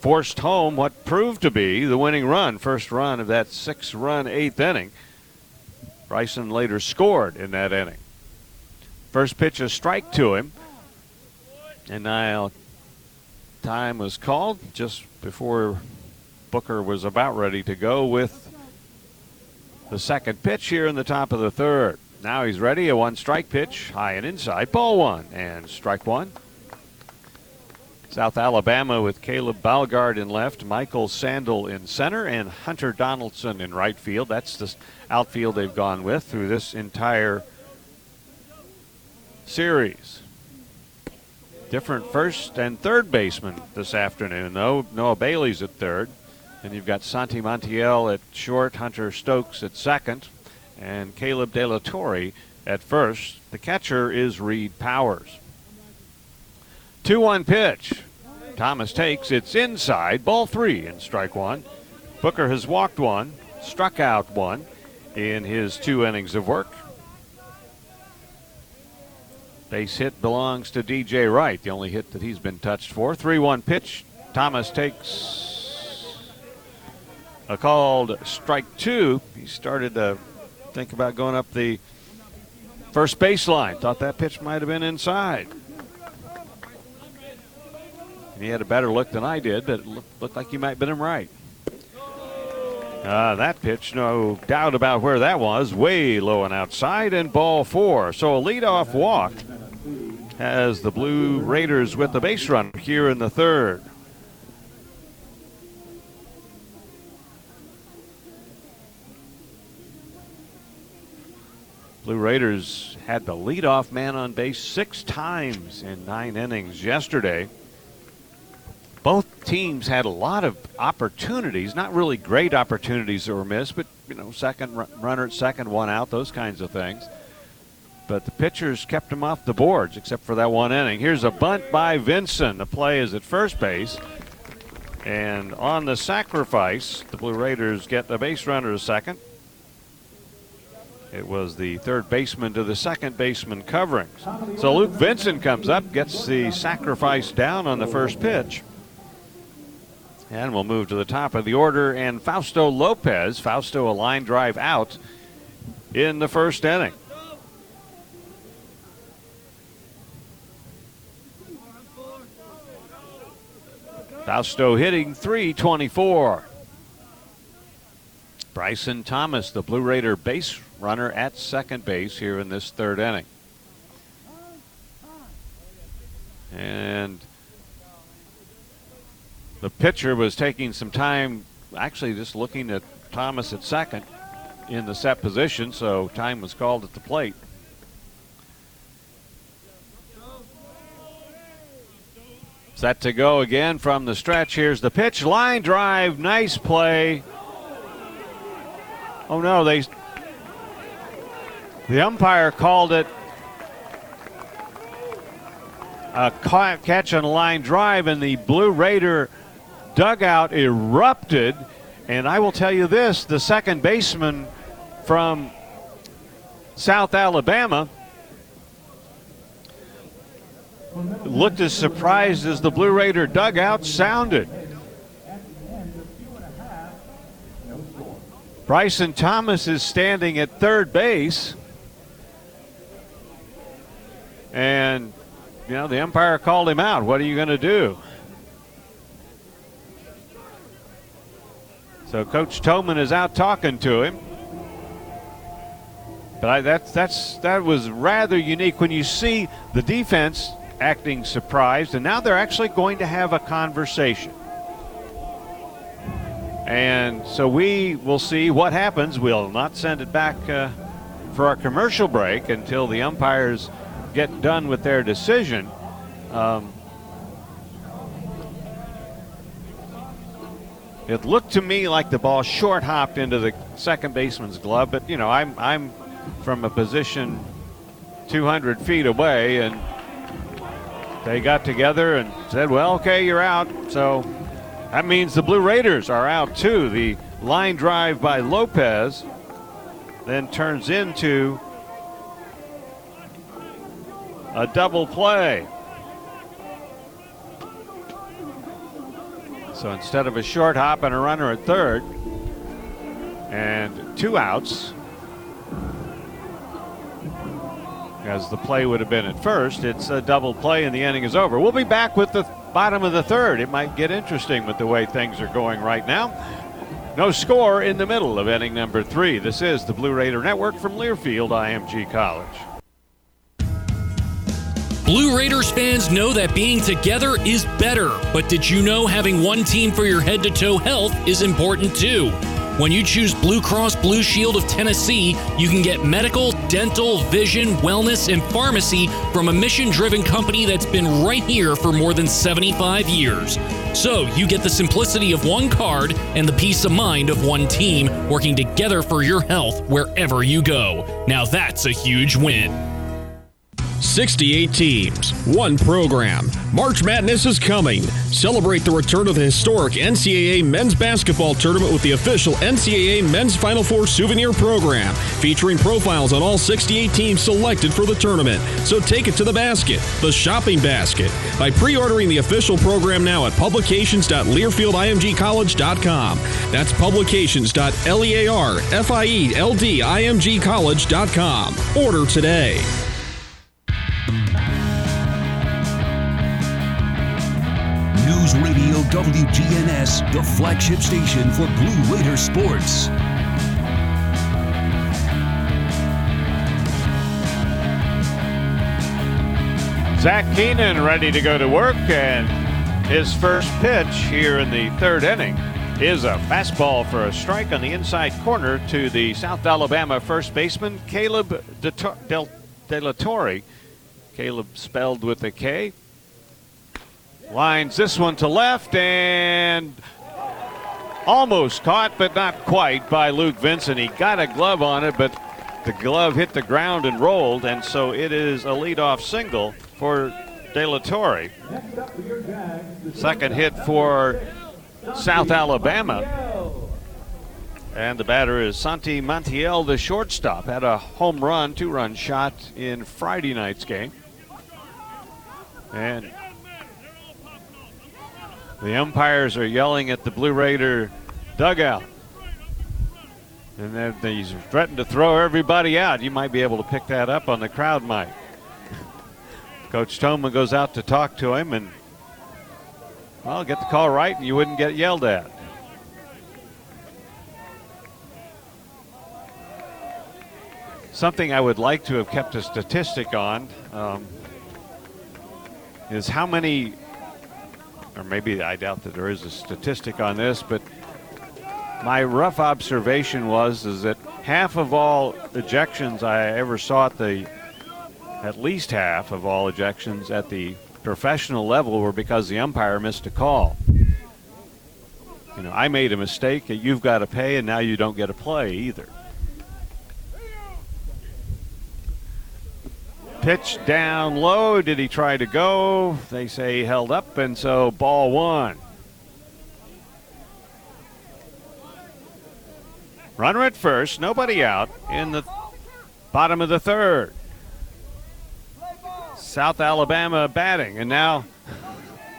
forced home what proved to be the winning run, first run of that six run eighth inning. Bryson later scored in that inning. First pitch, a strike to him. And now time was called just before Booker was about ready to go with the second pitch here in the top of the third. Now he's ready. A one strike pitch, high and inside. Ball one and strike one. South Alabama with Caleb Balgard in left, Michael Sandel in center, and Hunter Donaldson in right field. That's the outfield they've gone with through this entire series. Different first and third baseman this afternoon, though. Noah Bailey's at third. And you've got Santi Montiel at short, Hunter Stokes at second, and Caleb De La Torre at first. The catcher is Reed Powers. 2 1 pitch. Thomas takes. It's inside. Ball three and strike one. Booker has walked one, struck out one in his two innings of work. Base hit belongs to DJ Wright, the only hit that he's been touched for. 3 1 pitch. Thomas takes a called strike two. He started to think about going up the First baseline. Thought that pitch might have been inside. He had a better look than I did, but it looked like you might have been him right. Uh, that pitch, no doubt about where that was, way low and outside, and ball four. So a leadoff walk has the Blue Raiders with the base run here in the third. Blue Raiders had the leadoff man on base six times in nine innings yesterday. Both teams had a lot of opportunities, not really great opportunities that were missed, but you know, second runner at second, one out, those kinds of things. But the pitchers kept them off the boards, except for that one inning. Here's a bunt by Vinson. The play is at first base. And on the sacrifice, the Blue Raiders get a base runner to second. It was the third baseman to the second baseman covering. So Luke Vinson comes up, gets the sacrifice down on the first pitch. And we'll move to the top of the order. And Fausto Lopez, Fausto a line drive out in the first inning. Fausto hitting 324. Bryson Thomas, the Blue Raider base runner at second base here in this third inning. And the pitcher was taking some time, actually just looking at Thomas at second in the set position, so time was called at the plate. Set to go again from the stretch. Here's the pitch. Line drive. Nice play. Oh no, they the umpire called it a catch on line drive, and the Blue Raider dugout erupted. And I will tell you this the second baseman from South Alabama looked as surprised as the Blue Raider dugout sounded. Bryson Thomas is standing at third base. And, you know, the umpire called him out. What are you going to do? So Coach Toman is out talking to him. But I, that's that's that was rather unique when you see the defense acting surprised, and now they're actually going to have a conversation. And so we will see what happens. We'll not send it back uh, for our commercial break until the umpires get done with their decision. Um, it looked to me like the ball short hopped into the second baseman's glove, but you know I'm I'm from a position 200 feet away, and they got together and said, "Well, okay, you're out." So that means the Blue Raiders are out too. The line drive by Lopez then turns into a double play. So instead of a short hop and a runner at third, and two outs, as the play would have been at first, it's a double play and the inning is over. We'll be back with the bottom of the third. It might get interesting with the way things are going right now. No score in the middle of inning number three. This is the Blue Raider Network from Learfield IMG College. Blue Raiders fans know that being together is better, but did you know having one team for your head to toe health is important too? When you choose Blue Cross Blue Shield of Tennessee, you can get medical, dental, vision, wellness, and pharmacy from a mission driven company that's been right here for more than 75 years. So you get the simplicity of one card and the peace of mind of one team working together for your health wherever you go. Now that's a huge win. 68 teams, one program. March Madness is coming. Celebrate the return of the historic NCAA men's basketball tournament with the official NCAA men's Final Four souvenir program, featuring profiles on all 68 teams selected for the tournament. So take it to the basket, the shopping basket, by pre ordering the official program now at publications.learfieldimgcollege.com. That's publications.learfieldimgcollege.com. Order today. WGNS, the flagship station for Blue Raider sports. Zach Keenan ready to go to work, and his first pitch here in the third inning is a fastball for a strike on the inside corner to the South Alabama first baseman, Caleb De La Torre. Caleb spelled with a K. Lines this one to left and almost caught, but not quite by Luke Vinson. He got a glove on it, but the glove hit the ground and rolled, and so it is a leadoff single for De La Torre. Second hit for South Alabama. And the batter is Santi Montiel, the shortstop. Had a home run, two run shot in Friday night's game. And the umpires are yelling at the Blue Raider dugout. And then he's threatened to throw everybody out. You might be able to pick that up on the crowd mic. [LAUGHS] Coach Toman goes out to talk to him and, well, get the call right and you wouldn't get yelled at. Something I would like to have kept a statistic on um, is how many, or maybe I doubt that there is a statistic on this, but my rough observation was is that half of all ejections I ever saw at the at least half of all ejections at the professional level were because the umpire missed a call. You know, I made a mistake, you've got to pay, and now you don't get a play either. Pitch down low. Did he try to go? They say he held up, and so ball one. Runner at first, nobody out in the bottom of the third. South Alabama batting, and now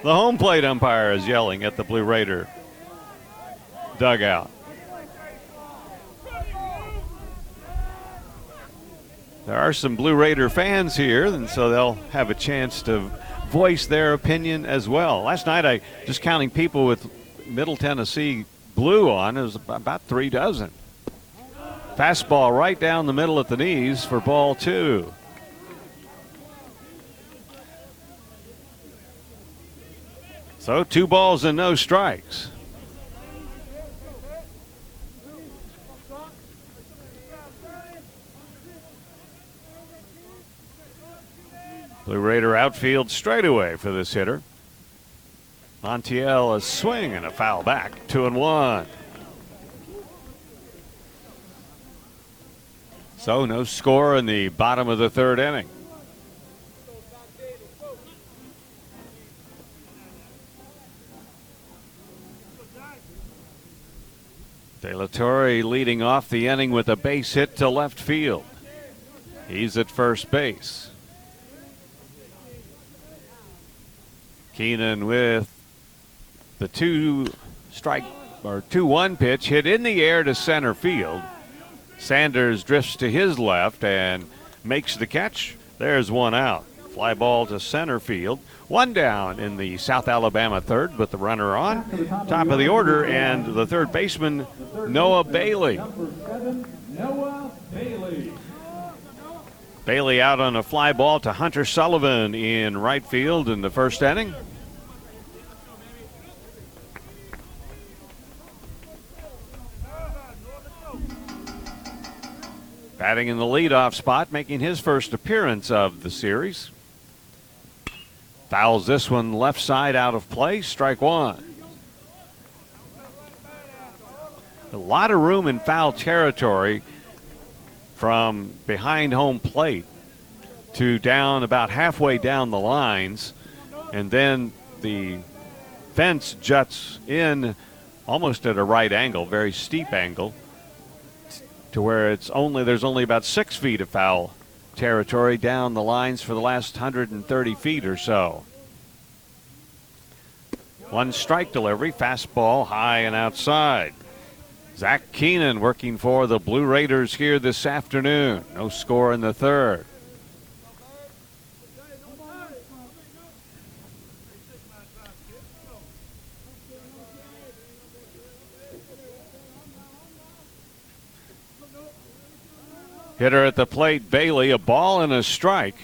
the home plate umpire is yelling at the Blue Raider dugout. There are some Blue Raider fans here, and so they'll have a chance to voice their opinion as well. Last night, I just counting people with Middle Tennessee blue on, it was about three dozen. Fastball right down the middle at the knees for ball two. So two balls and no strikes. Blue Raider outfield straightaway for this hitter. Montiel a swing and a foul back. Two and one. So no score in the bottom of the third inning. De La Torre leading off the inning with a base hit to left field. He's at first base. Keenan with the two strike or 2 1 pitch hit in the air to center field. Sanders drifts to his left and makes the catch. There's one out. Fly ball to center field. One down in the South Alabama third with the runner on. Top of the order, and the third baseman, Noah Bailey. Noah Bailey. Bailey out on a fly ball to Hunter Sullivan in right field in the first inning. Batting in the leadoff spot, making his first appearance of the series. Fouls this one left side out of play, strike one. A lot of room in foul territory from behind home plate. to down about halfway down the lines, and then the fence juts in almost at a right angle, very steep angle, to where it's only there's only about six feet of foul territory down the lines for the last 130 feet or so. One strike delivery, fastball high and outside. Zach Keenan working for the Blue Raiders here this afternoon. No score in the third. Hitter at the plate, Bailey, a ball and a strike.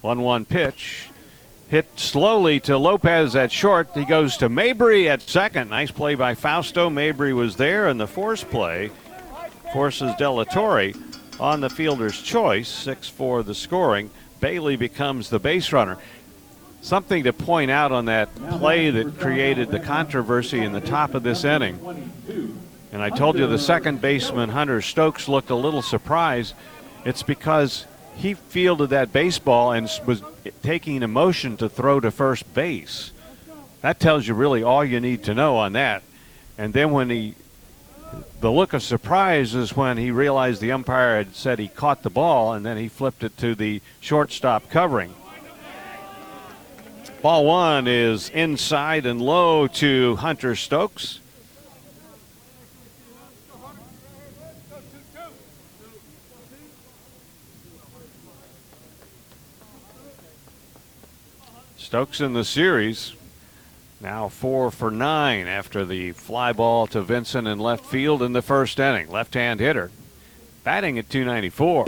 1 1 pitch. Hit slowly to Lopez at short. He goes to Mabry at second. Nice play by Fausto. Mabry was there, and the force play forces Delatorre on the fielder's choice. 6 for the scoring. Bailey becomes the base runner. Something to point out on that play that created the controversy in the top of this inning and I told you the second baseman, Hunter Stokes, looked a little surprised. It's because he fielded that baseball and was taking a motion to throw to first base. That tells you really all you need to know on that. And then when he, the look of surprise is when he realized the umpire had said he caught the ball and then he flipped it to the shortstop covering. Ball one is inside and low to Hunter Stokes. Stokes in the series now four for nine after the fly ball to Vinson in left field in the first inning. Left hand hitter batting at 294.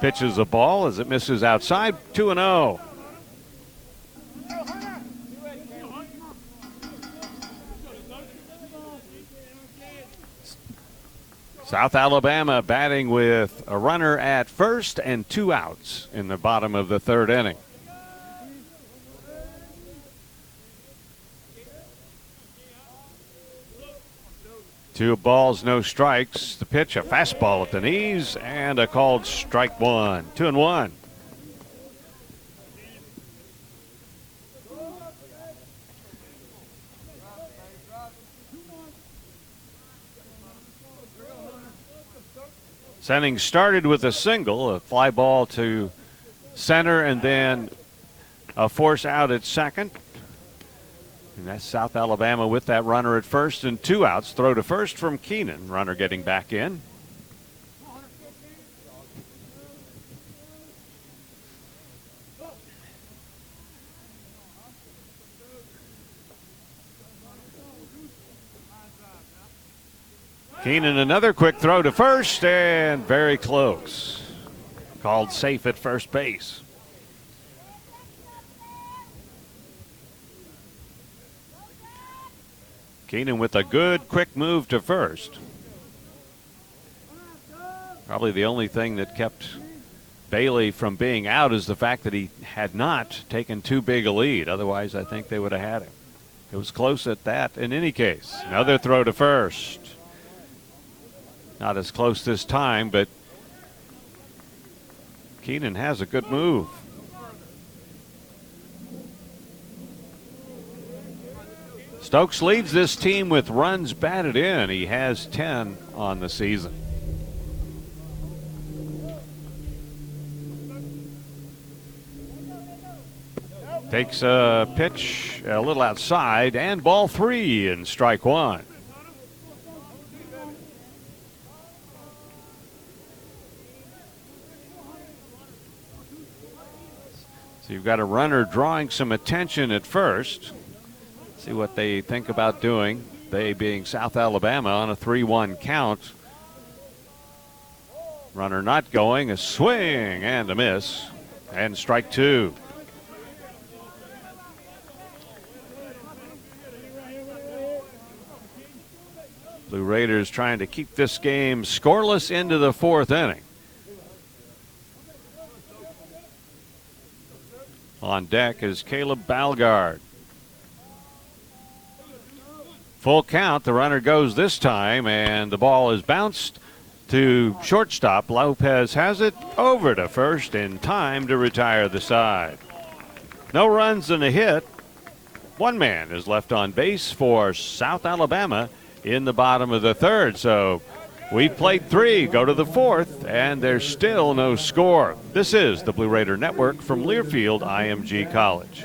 Pitches a ball as it misses outside 2 0. South Alabama batting with a runner at first and two outs in the bottom of the third inning. Two balls, no strikes. The pitch, a fastball at the knees, and a called strike one. Two and one. Sending started with a single, a fly ball to center, and then a force out at second. And that's South Alabama with that runner at first and two outs. Throw to first from Keenan. Runner getting back in. Keenan another quick throw to first and very close. Called safe at first base. Keenan with a good quick move to first. Probably the only thing that kept Bailey from being out is the fact that he had not taken too big a lead. Otherwise, I think they would have had him. It was close at that in any case. Another throw to first. Not as close this time, but Keenan has a good move. Stokes leads this team with runs batted in. He has 10 on the season. Takes a pitch a little outside and ball three and strike one. So you've got a runner drawing some attention at first. See what they think about doing. They being South Alabama on a 3 1 count. Runner not going, a swing and a miss, and strike two. Blue Raiders trying to keep this game scoreless into the fourth inning. On deck is Caleb Balgard. Full count. The runner goes this time, and the ball is bounced to shortstop. Lopez has it over to first in time to retire the side. No runs and a hit. One man is left on base for South Alabama in the bottom of the third. So we played three, go to the fourth, and there's still no score. This is the Blue Raider Network from Learfield IMG College.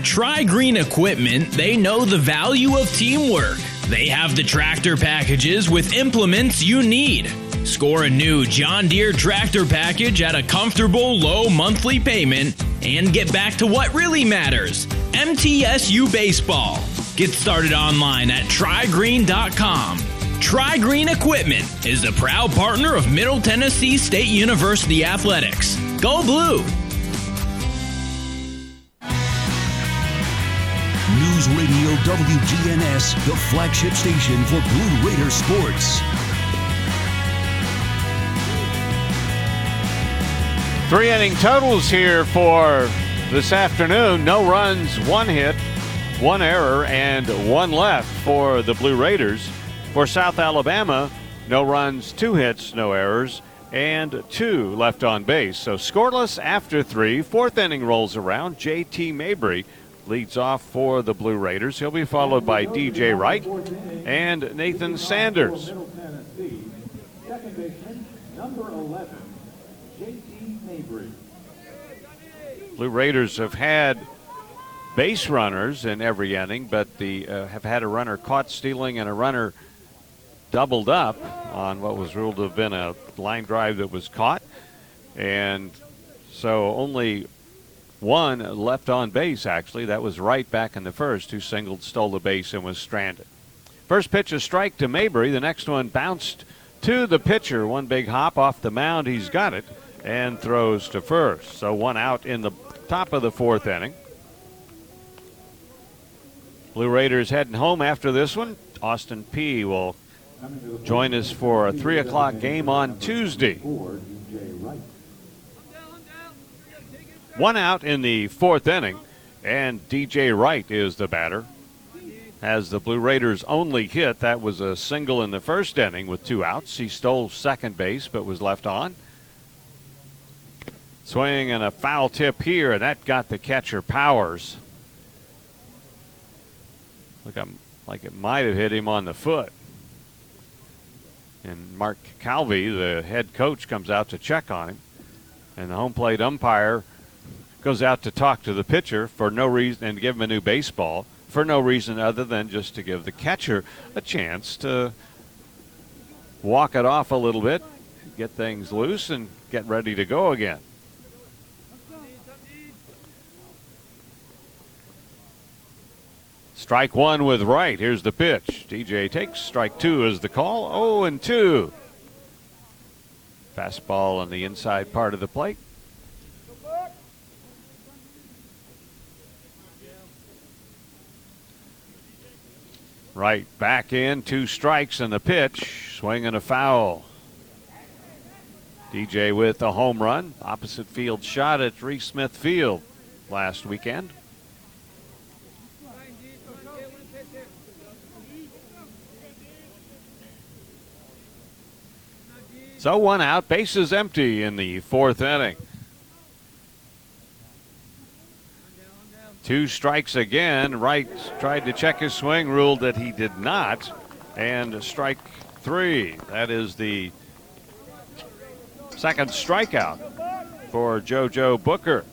At Tri Green Equipment, they know the value of teamwork. They have the tractor packages with implements you need. Score a new John Deere tractor package at a comfortable low monthly payment and get back to what really matters MTSU Baseball. Get started online at trygreen.com. Tri Green Equipment is the proud partner of Middle Tennessee State University Athletics. Go Blue! News Radio WGNS, the flagship station for Blue Raider sports. Three inning totals here for this afternoon. No runs, one hit, one error, and one left for the Blue Raiders. For South Alabama, no runs, two hits, no errors, and two left on base. So scoreless after three. Fourth inning rolls around. J.T. Mabry leads off for the Blue Raiders. He'll be followed by DJ Wright and Nathan Sanders. Number 11, J.T. Mabry. Blue Raiders have had base runners in every inning, but the uh, have had a runner caught stealing and a runner doubled up on what was ruled to have been a line drive that was caught, and so only one left on base. Actually, that was right back in the first, who singled, stole the base, and was stranded. First pitch a strike to Mabry. The next one bounced to the pitcher. One big hop off the mound. He's got it and throws to first. So one out in the top of the fourth inning. Blue Raiders heading home after this one. Austin Peay will join us for a 3 o'clock game on Tuesday. One out in the fourth inning, and DJ Wright is the batter. Has the Blue Raiders' only hit. That was a single in the first inning with two outs. He stole second base but was left on. Swing and a foul tip here, and that got the catcher Powers. Look like it might have hit him on the foot. And Mark Calvi, the head coach, comes out to check on him. And the home plate umpire goes out to talk to the pitcher for no reason and give him a new baseball for no reason other than just to give the catcher a chance to walk it off a little bit, get things loose, and get ready to go again. Strike one with Wright. Here's the pitch. DJ takes strike two is the call. 0 and 2. Fastball on the inside part of the plate. Right back in, two strikes and the pitch, swing and a foul. DJ with a home run, opposite field shot at Reese Smith Field last weekend. So one out, bases empty in the fourth inning. Two strikes again. Wright tried to check his swing, ruled that he did not. And strike three. That is the second strikeout for JoJo Booker.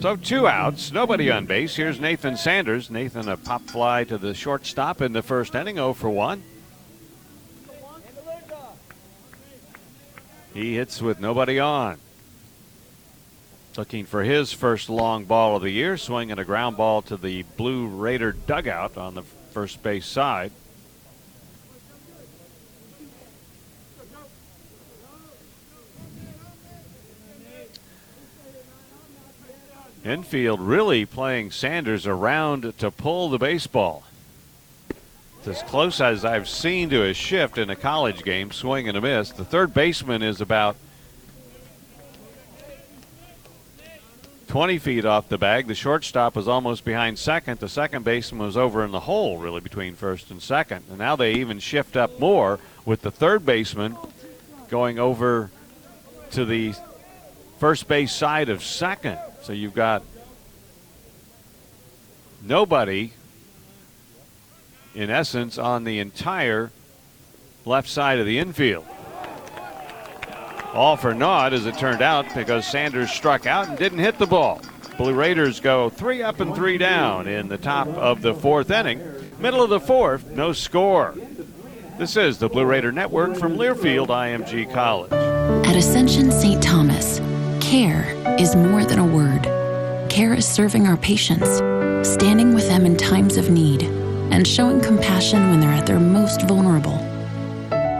So two outs, nobody on base. Here's Nathan Sanders. Nathan a pop fly to the shortstop in the first inning, 0 for 1. He hits with nobody on looking for his first long ball of the year, swinging a ground ball to the Blue Raider dugout on the first base side. Infield really playing Sanders around to pull the baseball. It's as close as I've seen to a shift in a college game, swing and a miss. The third baseman is about 20 feet off the bag. The shortstop was almost behind second. The second baseman was over in the hole, really, between first and second. And now they even shift up more with the third baseman going over to the first base side of second. So you've got nobody, in essence, on the entire left side of the infield. All for naught, as it turned out, because Sanders struck out and didn't hit the ball. Blue Raiders go three up and three down in the top of the fourth inning. Middle of the fourth, no score. This is the Blue Raider Network from Learfield IMG College. At Ascension St. Thomas, care is more than a word. Care is serving our patients, standing with them in times of need, and showing compassion when they're at their most vulnerable.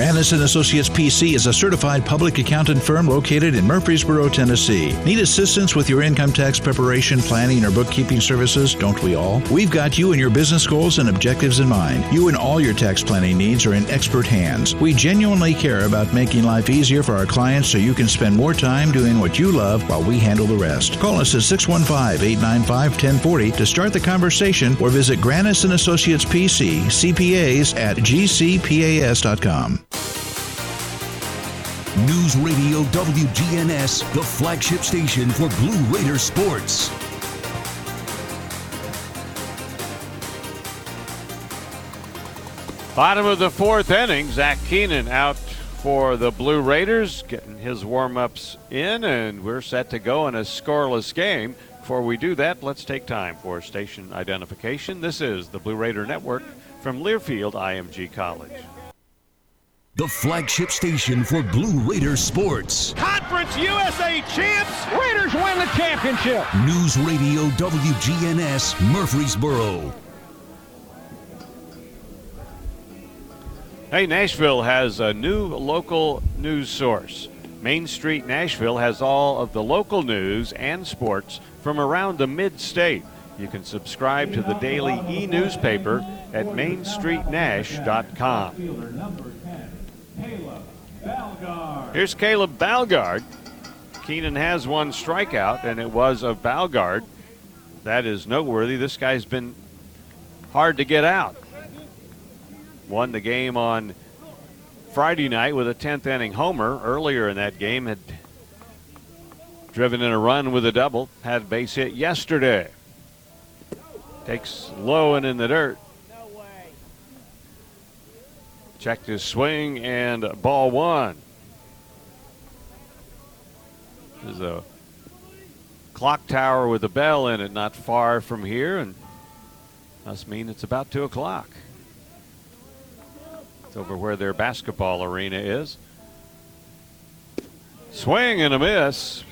Granis and Associates PC is a certified public accountant firm located in Murfreesboro, Tennessee. Need assistance with your income tax preparation, planning, or bookkeeping services? Don't we all? We've got you and your business goals and objectives in mind. You and all your tax planning needs are in expert hands. We genuinely care about making life easier for our clients so you can spend more time doing what you love while we handle the rest. Call us at 615-895-1040 to start the conversation or visit Granis and Associates PC, CPAs at gcpas.com. News Radio WGNS, the flagship station for Blue Raider sports. Bottom of the fourth inning, Zach Keenan out for the Blue Raiders, getting his warm ups in, and we're set to go in a scoreless game. Before we do that, let's take time for station identification. This is the Blue Raider Network from Learfield IMG College. The flagship station for Blue Raider sports. Conference USA champs. Raiders win the championship. News Radio WGNS Murfreesboro. Hey, Nashville has a new local news source. Main Street Nashville has all of the local news and sports from around the mid state. You can subscribe to the daily e newspaper at mainstreetnash.com. Here's Caleb Balgard. Keenan has one strikeout, and it was of Balgard. That is noteworthy. This guy's been hard to get out. Won the game on Friday night with a 10th inning homer. Earlier in that game, had driven in a run with a double. Had a base hit yesterday. Takes low and in the dirt. Checked his swing and ball one. There's a clock tower with a bell in it not far from here, and must mean it's about 2 o'clock. It's over where their basketball arena is. Swing and a miss.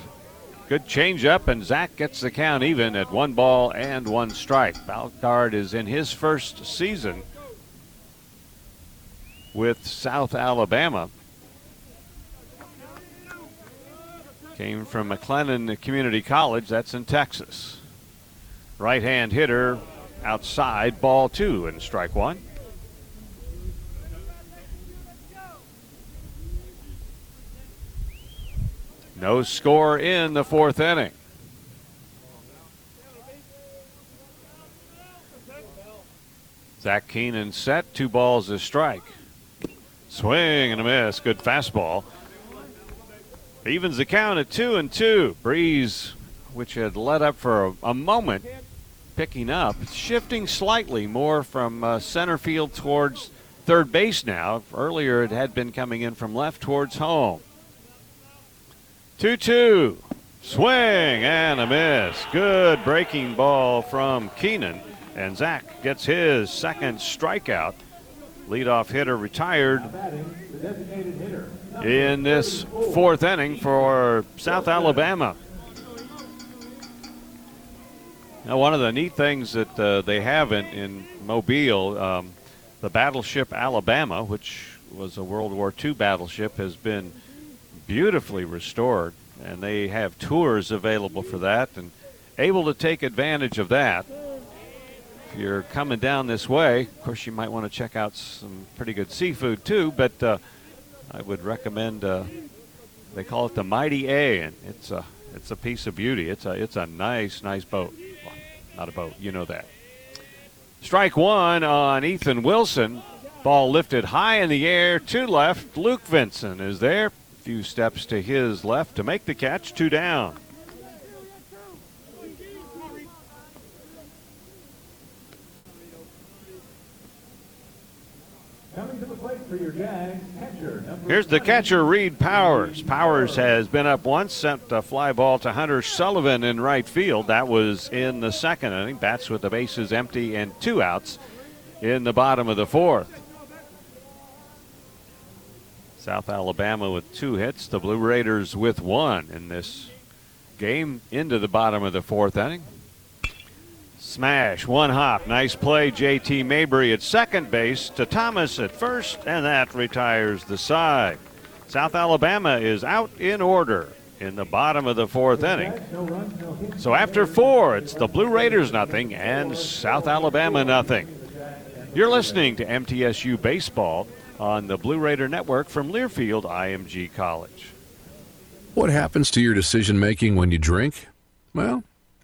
Good changeup, and Zach gets the count even at one ball and one strike. Balgard is in his first season with South Alabama. Came from McLennan Community College, that's in Texas. Right hand hitter outside, ball two, and strike one. No score in the fourth inning. Zach Keenan set, two balls a strike. Swing and a miss. Good fastball. Evens the count at two and two. Breeze, which had let up for a, a moment, picking up, shifting slightly more from uh, center field towards third base now. Earlier, it had been coming in from left towards home. 2 2. Swing and a miss. Good breaking ball from Keenan. And Zach gets his second strikeout. Leadoff hitter retired in this fourth inning for South Alabama. Now, one of the neat things that uh, they have in, in Mobile, um, the battleship Alabama, which was a World War II battleship, has been beautifully restored, and they have tours available for that and able to take advantage of that. If you're coming down this way, of course, you might want to check out some pretty good seafood too, but uh, I would recommend. Uh, they call it the Mighty A, and it's a it's a piece of beauty. It's a it's a nice nice boat. Well, not a boat, you know that. Strike one on Ethan Wilson. Ball lifted high in the air two left. Luke Vinson is there. A few steps to his left to make the catch. Two down. Coming to the plate for your Jags, catcher Here's the catcher, Reed Powers. Powers has been up once, sent a fly ball to Hunter Sullivan in right field. That was in the second inning. Bats with the bases empty and two outs in the bottom of the fourth. South Alabama with two hits, the Blue Raiders with one in this game into the bottom of the fourth inning. Smash, one hop, nice play. JT Mabry at second base to Thomas at first, and that retires the side. South Alabama is out in order in the bottom of the fourth inning. So after four, it's the Blue Raiders nothing and South Alabama nothing. You're listening to MTSU Baseball on the Blue Raider Network from Learfield IMG College. What happens to your decision making when you drink? Well,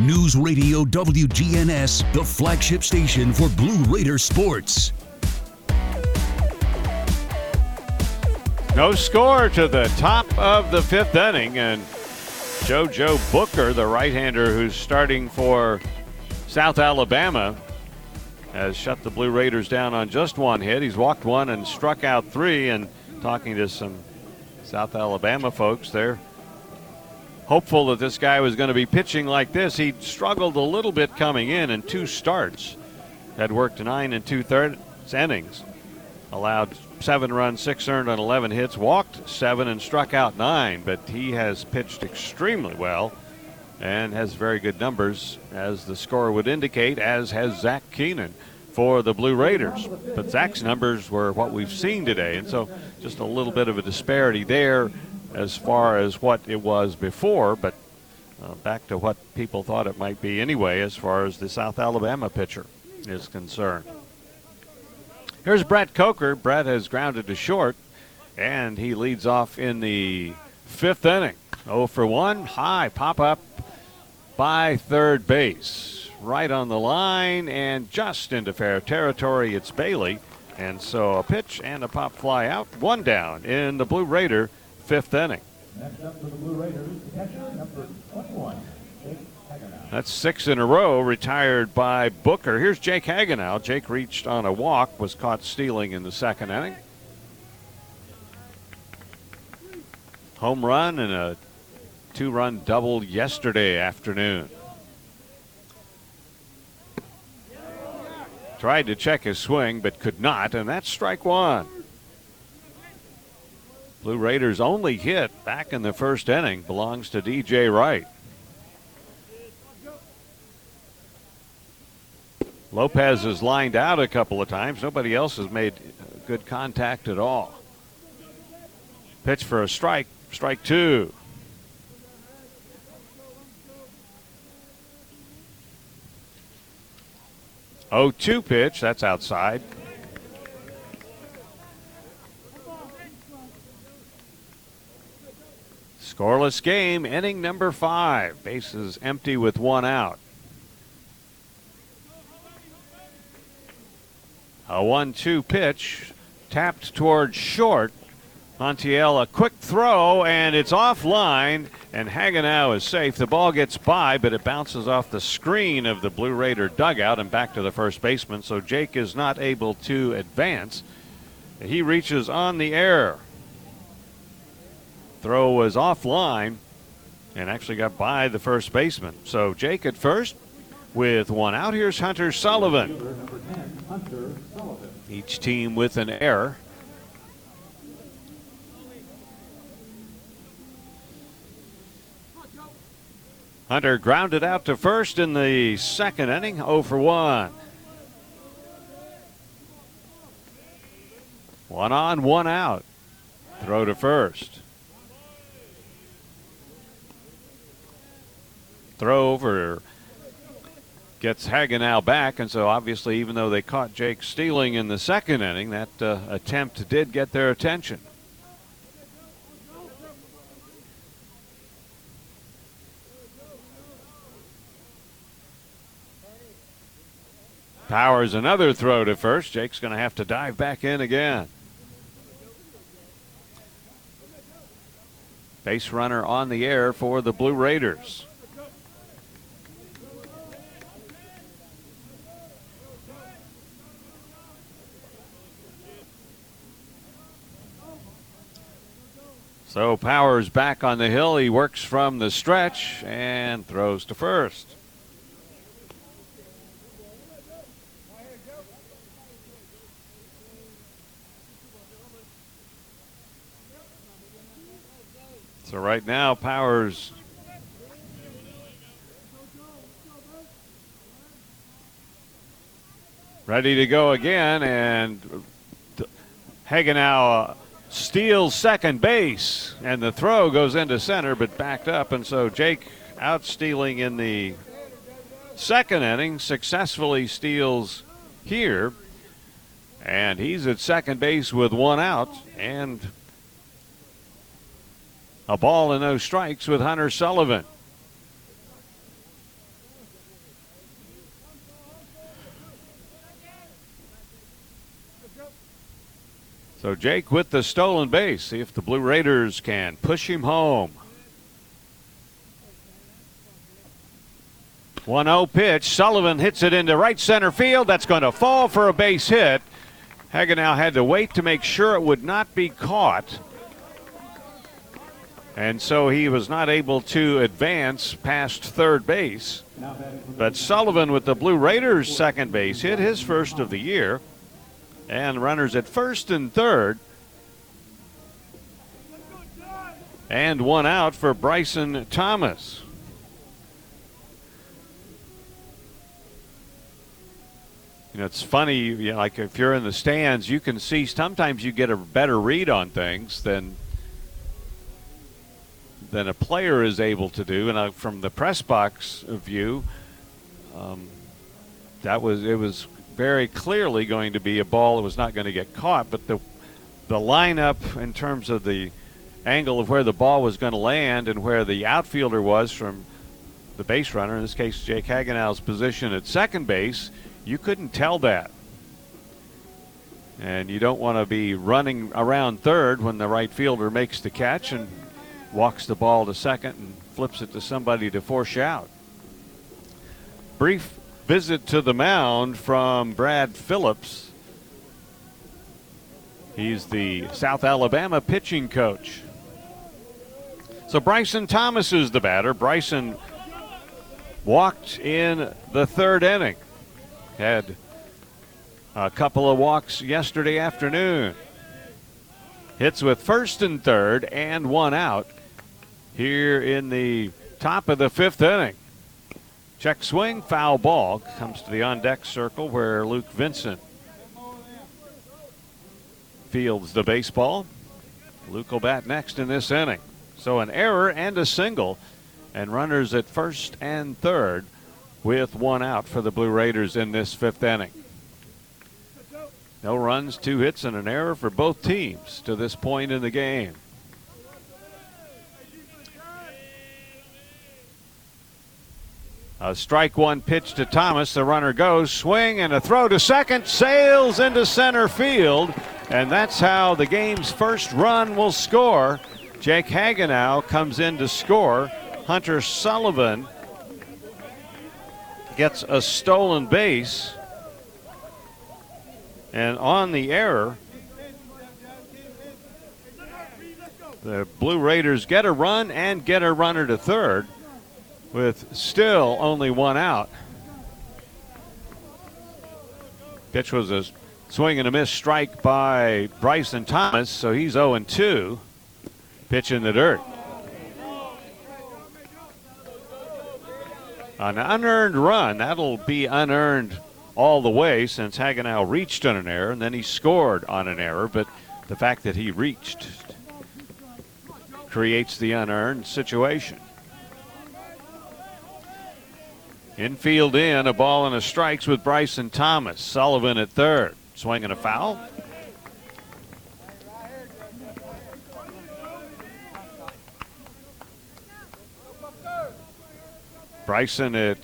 News Radio WGNS, the flagship station for Blue Raider sports. No score to the top of the fifth inning, and JoJo Booker, the right hander who's starting for South Alabama, has shut the Blue Raiders down on just one hit. He's walked one and struck out three, and talking to some South Alabama folks, they're hopeful that this guy was going to be pitching like this. He struggled a little bit coming in and two starts. Had worked nine and two thirds innings. Allowed seven runs, six earned on 11 hits, walked seven, and struck out nine. But he has pitched extremely well and has very good numbers, as the score would indicate, as has Zach Keenan for the Blue Raiders. But Zach's numbers were what we've seen today, and so just a little bit of a disparity there as far as what it was before, but uh, back to what people thought it might be anyway, as far as the South Alabama pitcher is concerned. Here's Brett Coker. Brett has grounded to short, and he leads off in the fifth inning. 0 for 1, high pop up by third base. Right on the line and just into fair territory. It's Bailey. And so a pitch and a pop fly out. One down in the Blue Raider fifth inning. Next up for the Blue Raiders, catcher number 21, Jake Hagenow. That's six in a row, retired by Booker. Here's Jake Hagenow. Jake reached on a walk, was caught stealing in the second inning. Home run and a two run double yesterday afternoon. Tried to check his swing, but could not, and that's strike one. Blue Raiders' only hit back in the first inning belongs to DJ Wright. Lopez has lined out a couple of times. Nobody else has made good contact at all. Pitch for a strike, strike two. Oh, two pitch, that's outside. Scoreless game, inning number five. Bases empty with one out. A 1 2 pitch tapped towards short. Montiel, a quick throw, and it's offline, and Hagenow is safe. The ball gets by, but it bounces off the screen of the Blue Raider dugout and back to the first baseman, so Jake is not able to advance. He reaches on the air. Throw was offline and actually got by the first baseman. So Jake at first with one out. Here's Hunter Sullivan. Each team with an error. Hunter grounded out to first in the second inning, 0 for 1. One on, one out. Throw to first. Throw over gets Hagenow back, and so obviously, even though they caught Jake stealing in the second inning, that uh, attempt did get their attention. Powers another throw to first. Jake's going to have to dive back in again. Base runner on the air for the Blue Raiders. So Powers back on the hill. He works from the stretch and throws to first. So right now, Powers ready to go again, and Hagenow steals second base, and the throw goes into center, but backed up, and so Jake out stealing in the second inning successfully steals here, and he's at second base with one out, and a ball and no strikes with Hunter Sullivan. So Jake with the stolen base. See if the Blue Raiders can push him home. 1 0 pitch. Sullivan hits it into right center field. That's going to fall for a base hit. Hagenow had to wait to make sure it would not be caught. And so he was not able to advance past third base. But Sullivan with the Blue Raiders' second base hit, his first of the year. And runners at first and third. And one out for Bryson Thomas. You know, it's funny, you know, like if you're in the stands, you can see sometimes you get a better read on things than than a player is able to do. And uh, from the press box view, um, that was it was very clearly going to be a ball that was not going to get caught. But the the lineup in terms of the angle of where the ball was going to land and where the outfielder was from the base runner, in this case Jake Hagenow's position at second base, you couldn't tell that. And you don't want to be running around third when the right fielder makes the catch and walks the ball to second and flips it to somebody to force out. Brief visit to the mound from Brad Phillips. He's the South Alabama pitching coach. So Bryson Thomas is the batter. Bryson walked in the third inning. Had a couple of walks yesterday afternoon. Hits with first and third and one out here in the top of the fifth inning. Check swing, foul ball comes to the on deck circle where Luke Vinson fields the baseball. Luke will bat next in this inning. So an error and a single, and runners at first and third with one out for the Blue Raiders in this fifth inning. No runs, two hits, and an error for both teams to this point in the game. A strike one pitch to Thomas. The runner goes, swing, and a throw to second, sails into center field. And that's how the game's first run will score. Jake Hagenow comes in to score. Hunter Sullivan gets a stolen base. And on the error, the Blue Raiders get a run and get a runner to third with still only one out. Pitch was a swing and a miss strike by Bryson Thomas, so he's 0 2. Pitch in the dirt. An unearned run, that'll be unearned all the way since Hagenow reached on an error and then he scored on an error, but the fact that he reached creates the unearned situation. Infield in, a ball and a strikes with Bryson Thomas. Sullivan at third. Swinging a foul. Bryson at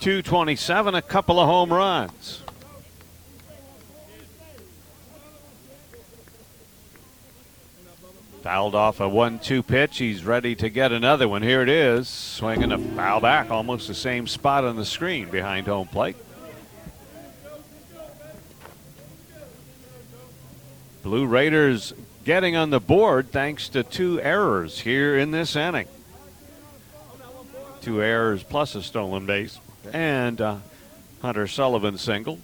227, a couple of home runs. Fouled off a 1 2 pitch. He's ready to get another one. Here it is. Swinging a foul back, almost the same spot on the screen behind home plate. Blue Raiders getting on the board thanks to two errors here in this inning. Two errors plus a stolen base and Hunter Sullivan single.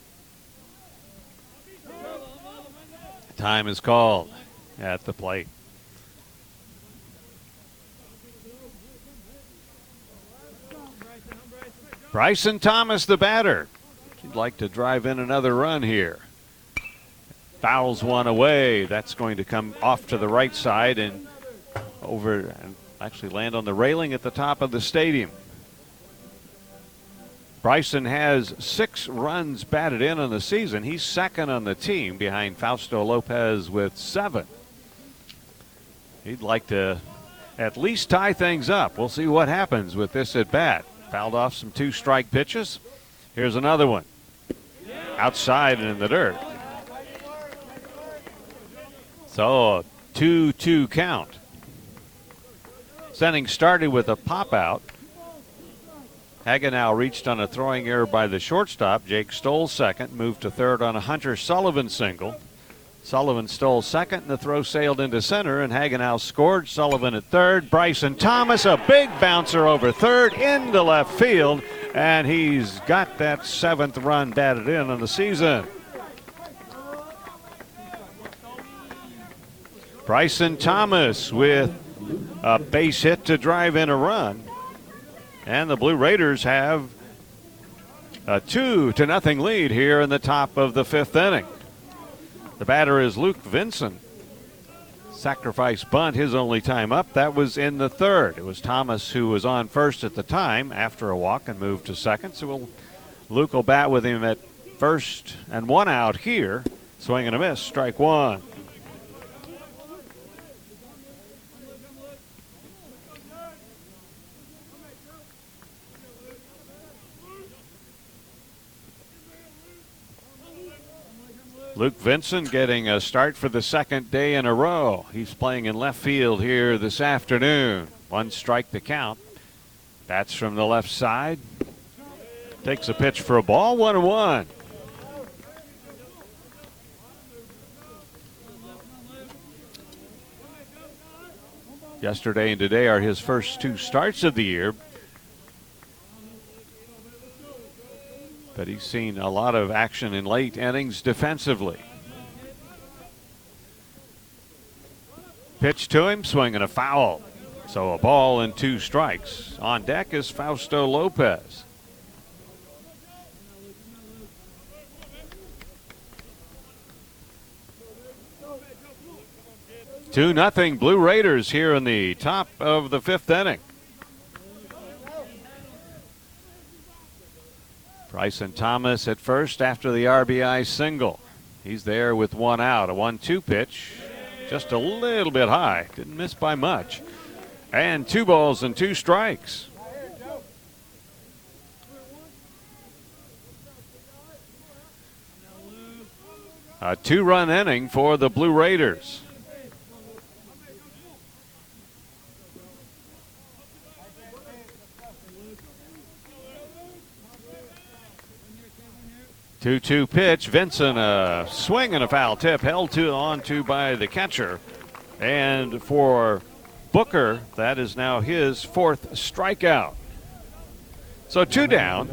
Time is called at the plate. Bryson Thomas, the batter. He'd like to drive in another run here. Fouls one away. That's going to come off to the right side and over and actually land on the railing at the top of the stadium. Bryson has six runs batted in on the season. He's second on the team behind Fausto Lopez with seven. He'd like to at least tie things up. We'll see what happens with this at bat. Fouled off some two strike pitches. Here's another one. Outside and in the dirt. So 2 2 count. Sending started with a pop out. Hagenow reached on a throwing error by the shortstop. Jake stole second, moved to third on a Hunter Sullivan single. Sullivan stole second, and the throw sailed into center, and Hagenow scored. Sullivan at third. Bryson Thomas, a big bouncer over third into left field, and he's got that seventh run batted in on the season. Bryson Thomas with a base hit to drive in a run. And the Blue Raiders have a two to nothing lead here in the top of the fifth inning. The batter is Luke Vinson. Sacrifice bunt, his only time up. That was in the third. It was Thomas who was on first at the time after a walk and moved to second. So we'll, Luke will bat with him at first and one out here. Swing and a miss, strike one. Luke Vinson getting a start for the second day in a row. He's playing in left field here this afternoon. One strike to count. That's from the left side. Takes a pitch for a ball, one and one. Yesterday and today are his first two starts of the year. But he's seen a lot of action in late innings defensively. Pitch to him, swinging a foul. So a ball and two strikes. On deck is Fausto Lopez. Two nothing Blue Raiders here in the top of the fifth inning. Bryson Thomas at first after the RBI single. He's there with one out. A 1 2 pitch, just a little bit high. Didn't miss by much. And two balls and two strikes. A two run inning for the Blue Raiders. Two-two pitch. Vinson a swing and a foul tip held to on to by the catcher, and for Booker that is now his fourth strikeout. So two down,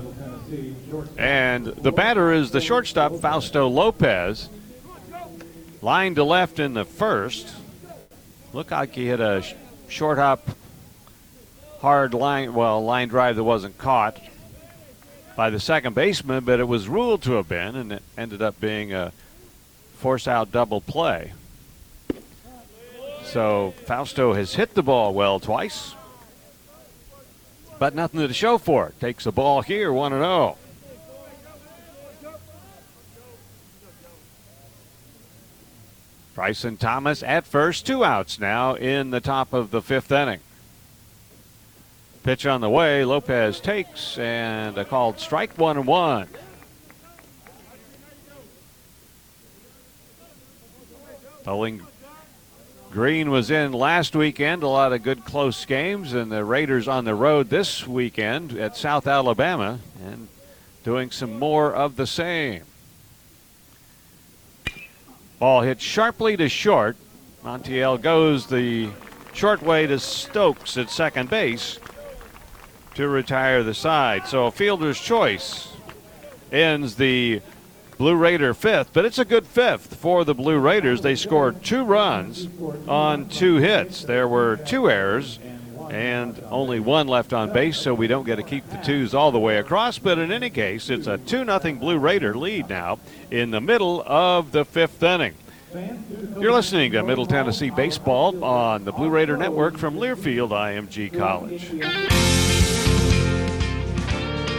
and the batter is the shortstop Fausto Lopez. Line to left in the first. Looked like he hit a short hop, hard line, well, line drive that wasn't caught by the second baseman, but it was ruled to have been, and it ended up being a force out double play. So Fausto has hit the ball well twice, but nothing to show for it. Takes a ball here, 1 0. Bryson Thomas at first, two outs now in the top of the fifth inning. Pitch on the way. Lopez takes and a called strike one and one. Bowling Green was in last weekend, a lot of good close games, and the Raiders on the road this weekend at South Alabama and doing some more of the same. Ball hit sharply to short. Montiel goes the short way to Stokes at second base to retire the side. So fielder's choice ends the Blue Raider fifth, but it's a good fifth for the Blue Raiders. They scored two runs on two hits. There were two errors and only one left on base, so we don't get to keep the twos all the way across. But in any case, it's a 2 0 Blue Raider lead now in the middle of the fifth inning. You're listening to Middle Tennessee Baseball on the Blue Raider Network from Learfield IMG College.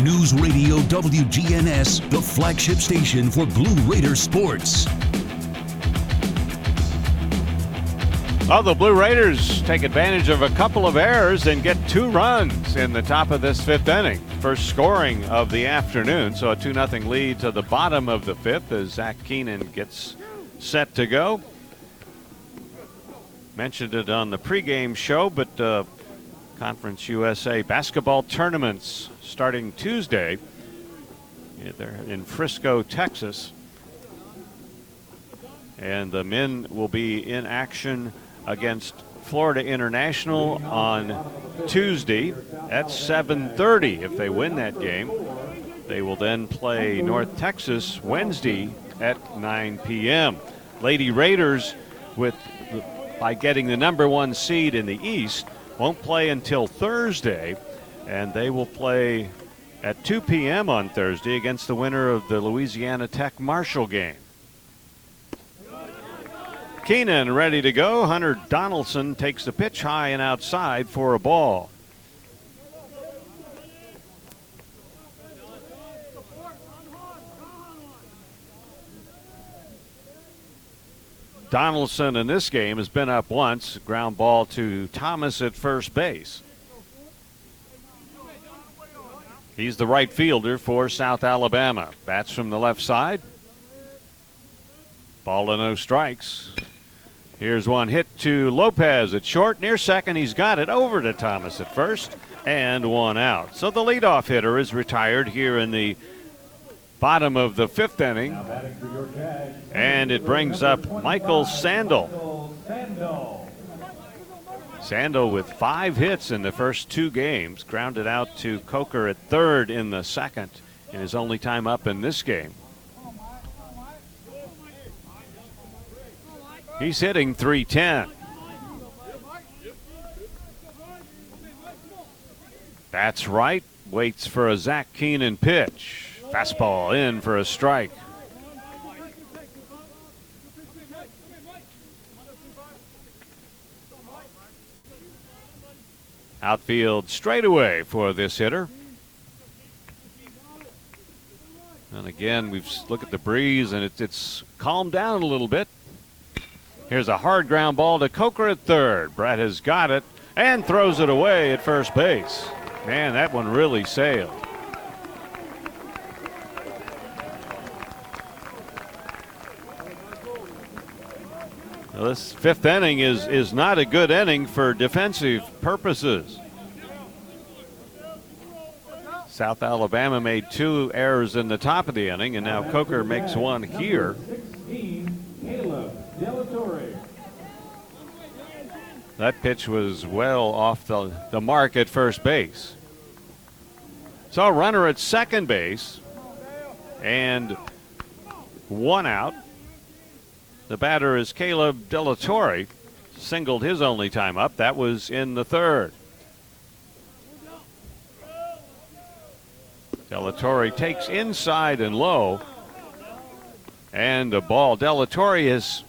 News Radio WGNS, the flagship station for Blue Raider sports. Well, the Blue Raiders take advantage of a couple of errors and get two runs in the top of this fifth inning. First scoring of the afternoon, so a 2 0 lead to the bottom of the fifth as Zach Keenan gets set to go. Mentioned it on the pregame show, but uh, Conference USA basketball tournaments starting Tuesday. They're in Frisco, Texas. And the men will be in action against Florida International on Tuesday at 7:30 if they win that game. They will then play North Texas Wednesday at 9 p.m. Lady Raiders with by getting the number 1 seed in the East won't play until Thursday and they will play at 2 p.m. on Thursday against the winner of the Louisiana Tech Marshall game. Keenan ready to go. Hunter Donaldson takes the pitch high and outside for a ball. Donaldson in this game has been up once, ground ball to Thomas at first base. He's the right fielder for South Alabama. Bats from the left side. Ball to no strikes. Here's one hit to Lopez at short. Near second, he's got it over to Thomas at first, and one out. So the leadoff hitter is retired here in the bottom of the fifth inning. And it brings up Michael Sandel. Sandel with five hits in the first two games, grounded out to Coker at third in the second, in his only time up in this game. He's hitting 310. That's right. Waits for a Zach Keenan pitch. Fastball in for a strike. Outfield straightaway for this hitter. And again, we've looked at the breeze and it's, it's calmed down a little bit. Here's a hard ground ball to Coker at third. Brett has got it and throws it away at first base. Man, that one really sailed. Now this fifth inning is, is not a good inning for defensive purposes. South Alabama made two errors in the top of the inning, and now Coker makes one here. That pitch was well off the, the mark at first base. So runner at second base and one out. The batter is Caleb Delatorre. Singled his only time up. That was in the third. Delatorre takes inside and low. And a ball. Delatorre has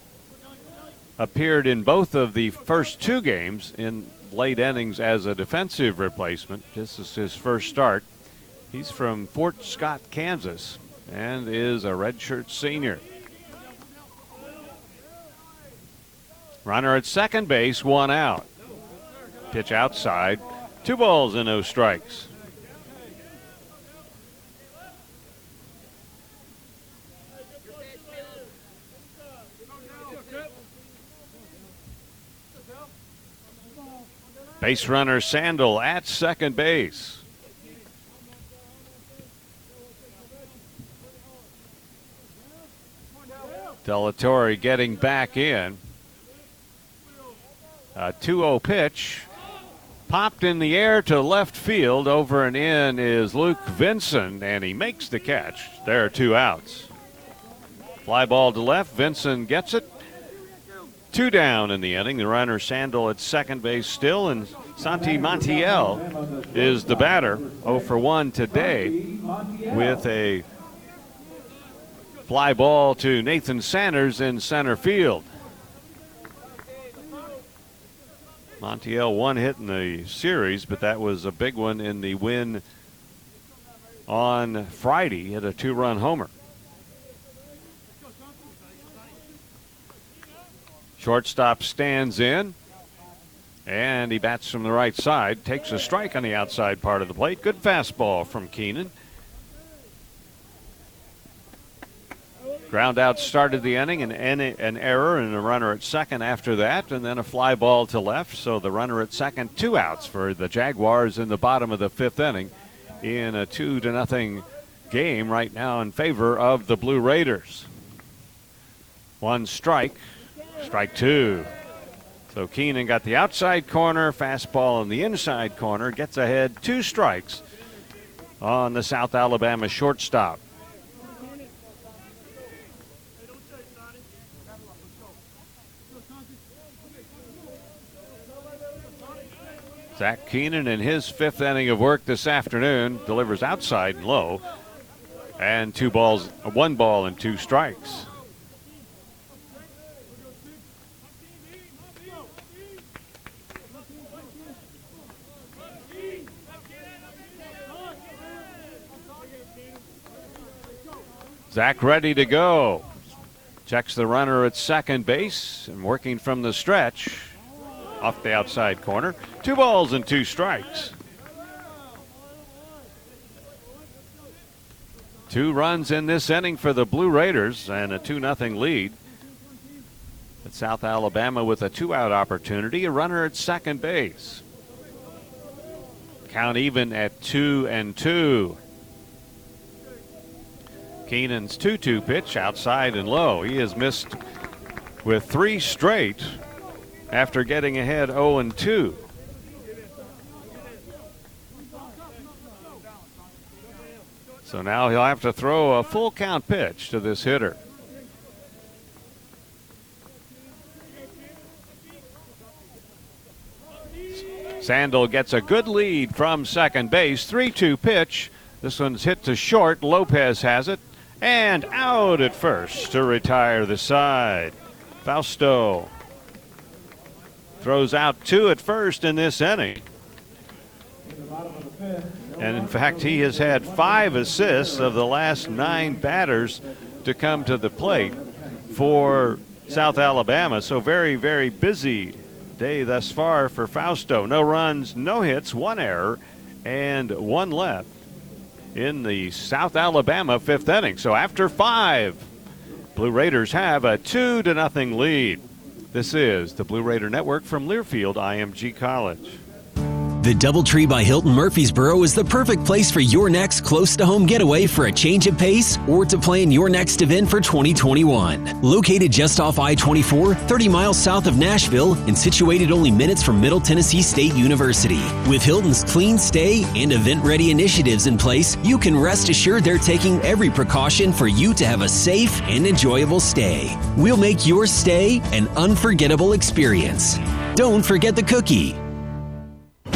appeared in both of the first two games in late innings as a defensive replacement. This is his first start. He's from Fort Scott, Kansas, and is a redshirt senior. Runner at second base, one out. Pitch outside, two balls and no strikes. Base runner Sandel at second base. Delatorre getting back in. Uh, a 2 0 pitch. Popped in the air to left field. Over and in is Luke Vinson, and he makes the catch. There are two outs. Fly ball to left. Vinson gets it. Two down in the inning. The runner Sandel at second base still, and Santi Montiel is the batter. 0 for 1 today with a fly ball to Nathan Sanders in center field. Montiel one hit in the series, but that was a big one in the win on Friday. Hit a two run homer. Shortstop stands in, and he bats from the right side. Takes a strike on the outside part of the plate. Good fastball from Keenan. Ground out started the inning, and an, an error and a runner at second after that, and then a fly ball to left. So the runner at second, two outs for the Jaguars in the bottom of the fifth inning in a two to nothing game right now in favor of the Blue Raiders. One strike, strike two. So Keenan got the outside corner, fastball in the inside corner, gets ahead, two strikes on the South Alabama shortstop. Zach Keenan in his fifth inning of work this afternoon delivers outside and low, and two balls, one ball and two strikes. Zach ready to go. Checks the runner at second base and working from the stretch off the outside corner. Two balls and two strikes. Two runs in this inning for the Blue Raiders and a 2 0 lead. At South Alabama with a two out opportunity, a runner at second base. Count even at two and two. Keenan's 2 2 pitch outside and low. He has missed with three straight after getting ahead 0 and 2. So now he'll have to throw a full count pitch to this hitter. Sandel gets a good lead from second base. 3 2 pitch. This one's hit to short. Lopez has it. And out at first to retire the side. Fausto throws out two at first in this inning. And in fact, he has had five assists of the last nine batters to come to the plate for South Alabama. So, very, very busy day thus far for Fausto. No runs, no hits, one error, and one left in the South Alabama fifth inning. So, after five, Blue Raiders have a two to nothing lead. This is the Blue Raider Network from Learfield IMG College. The Doubletree by Hilton Murfreesboro is the perfect place for your next close to home getaway for a change of pace or to plan your next event for 2021. Located just off I 24, 30 miles south of Nashville, and situated only minutes from Middle Tennessee State University. With Hilton's clean stay and event ready initiatives in place, you can rest assured they're taking every precaution for you to have a safe and enjoyable stay. We'll make your stay an unforgettable experience. Don't forget the cookie.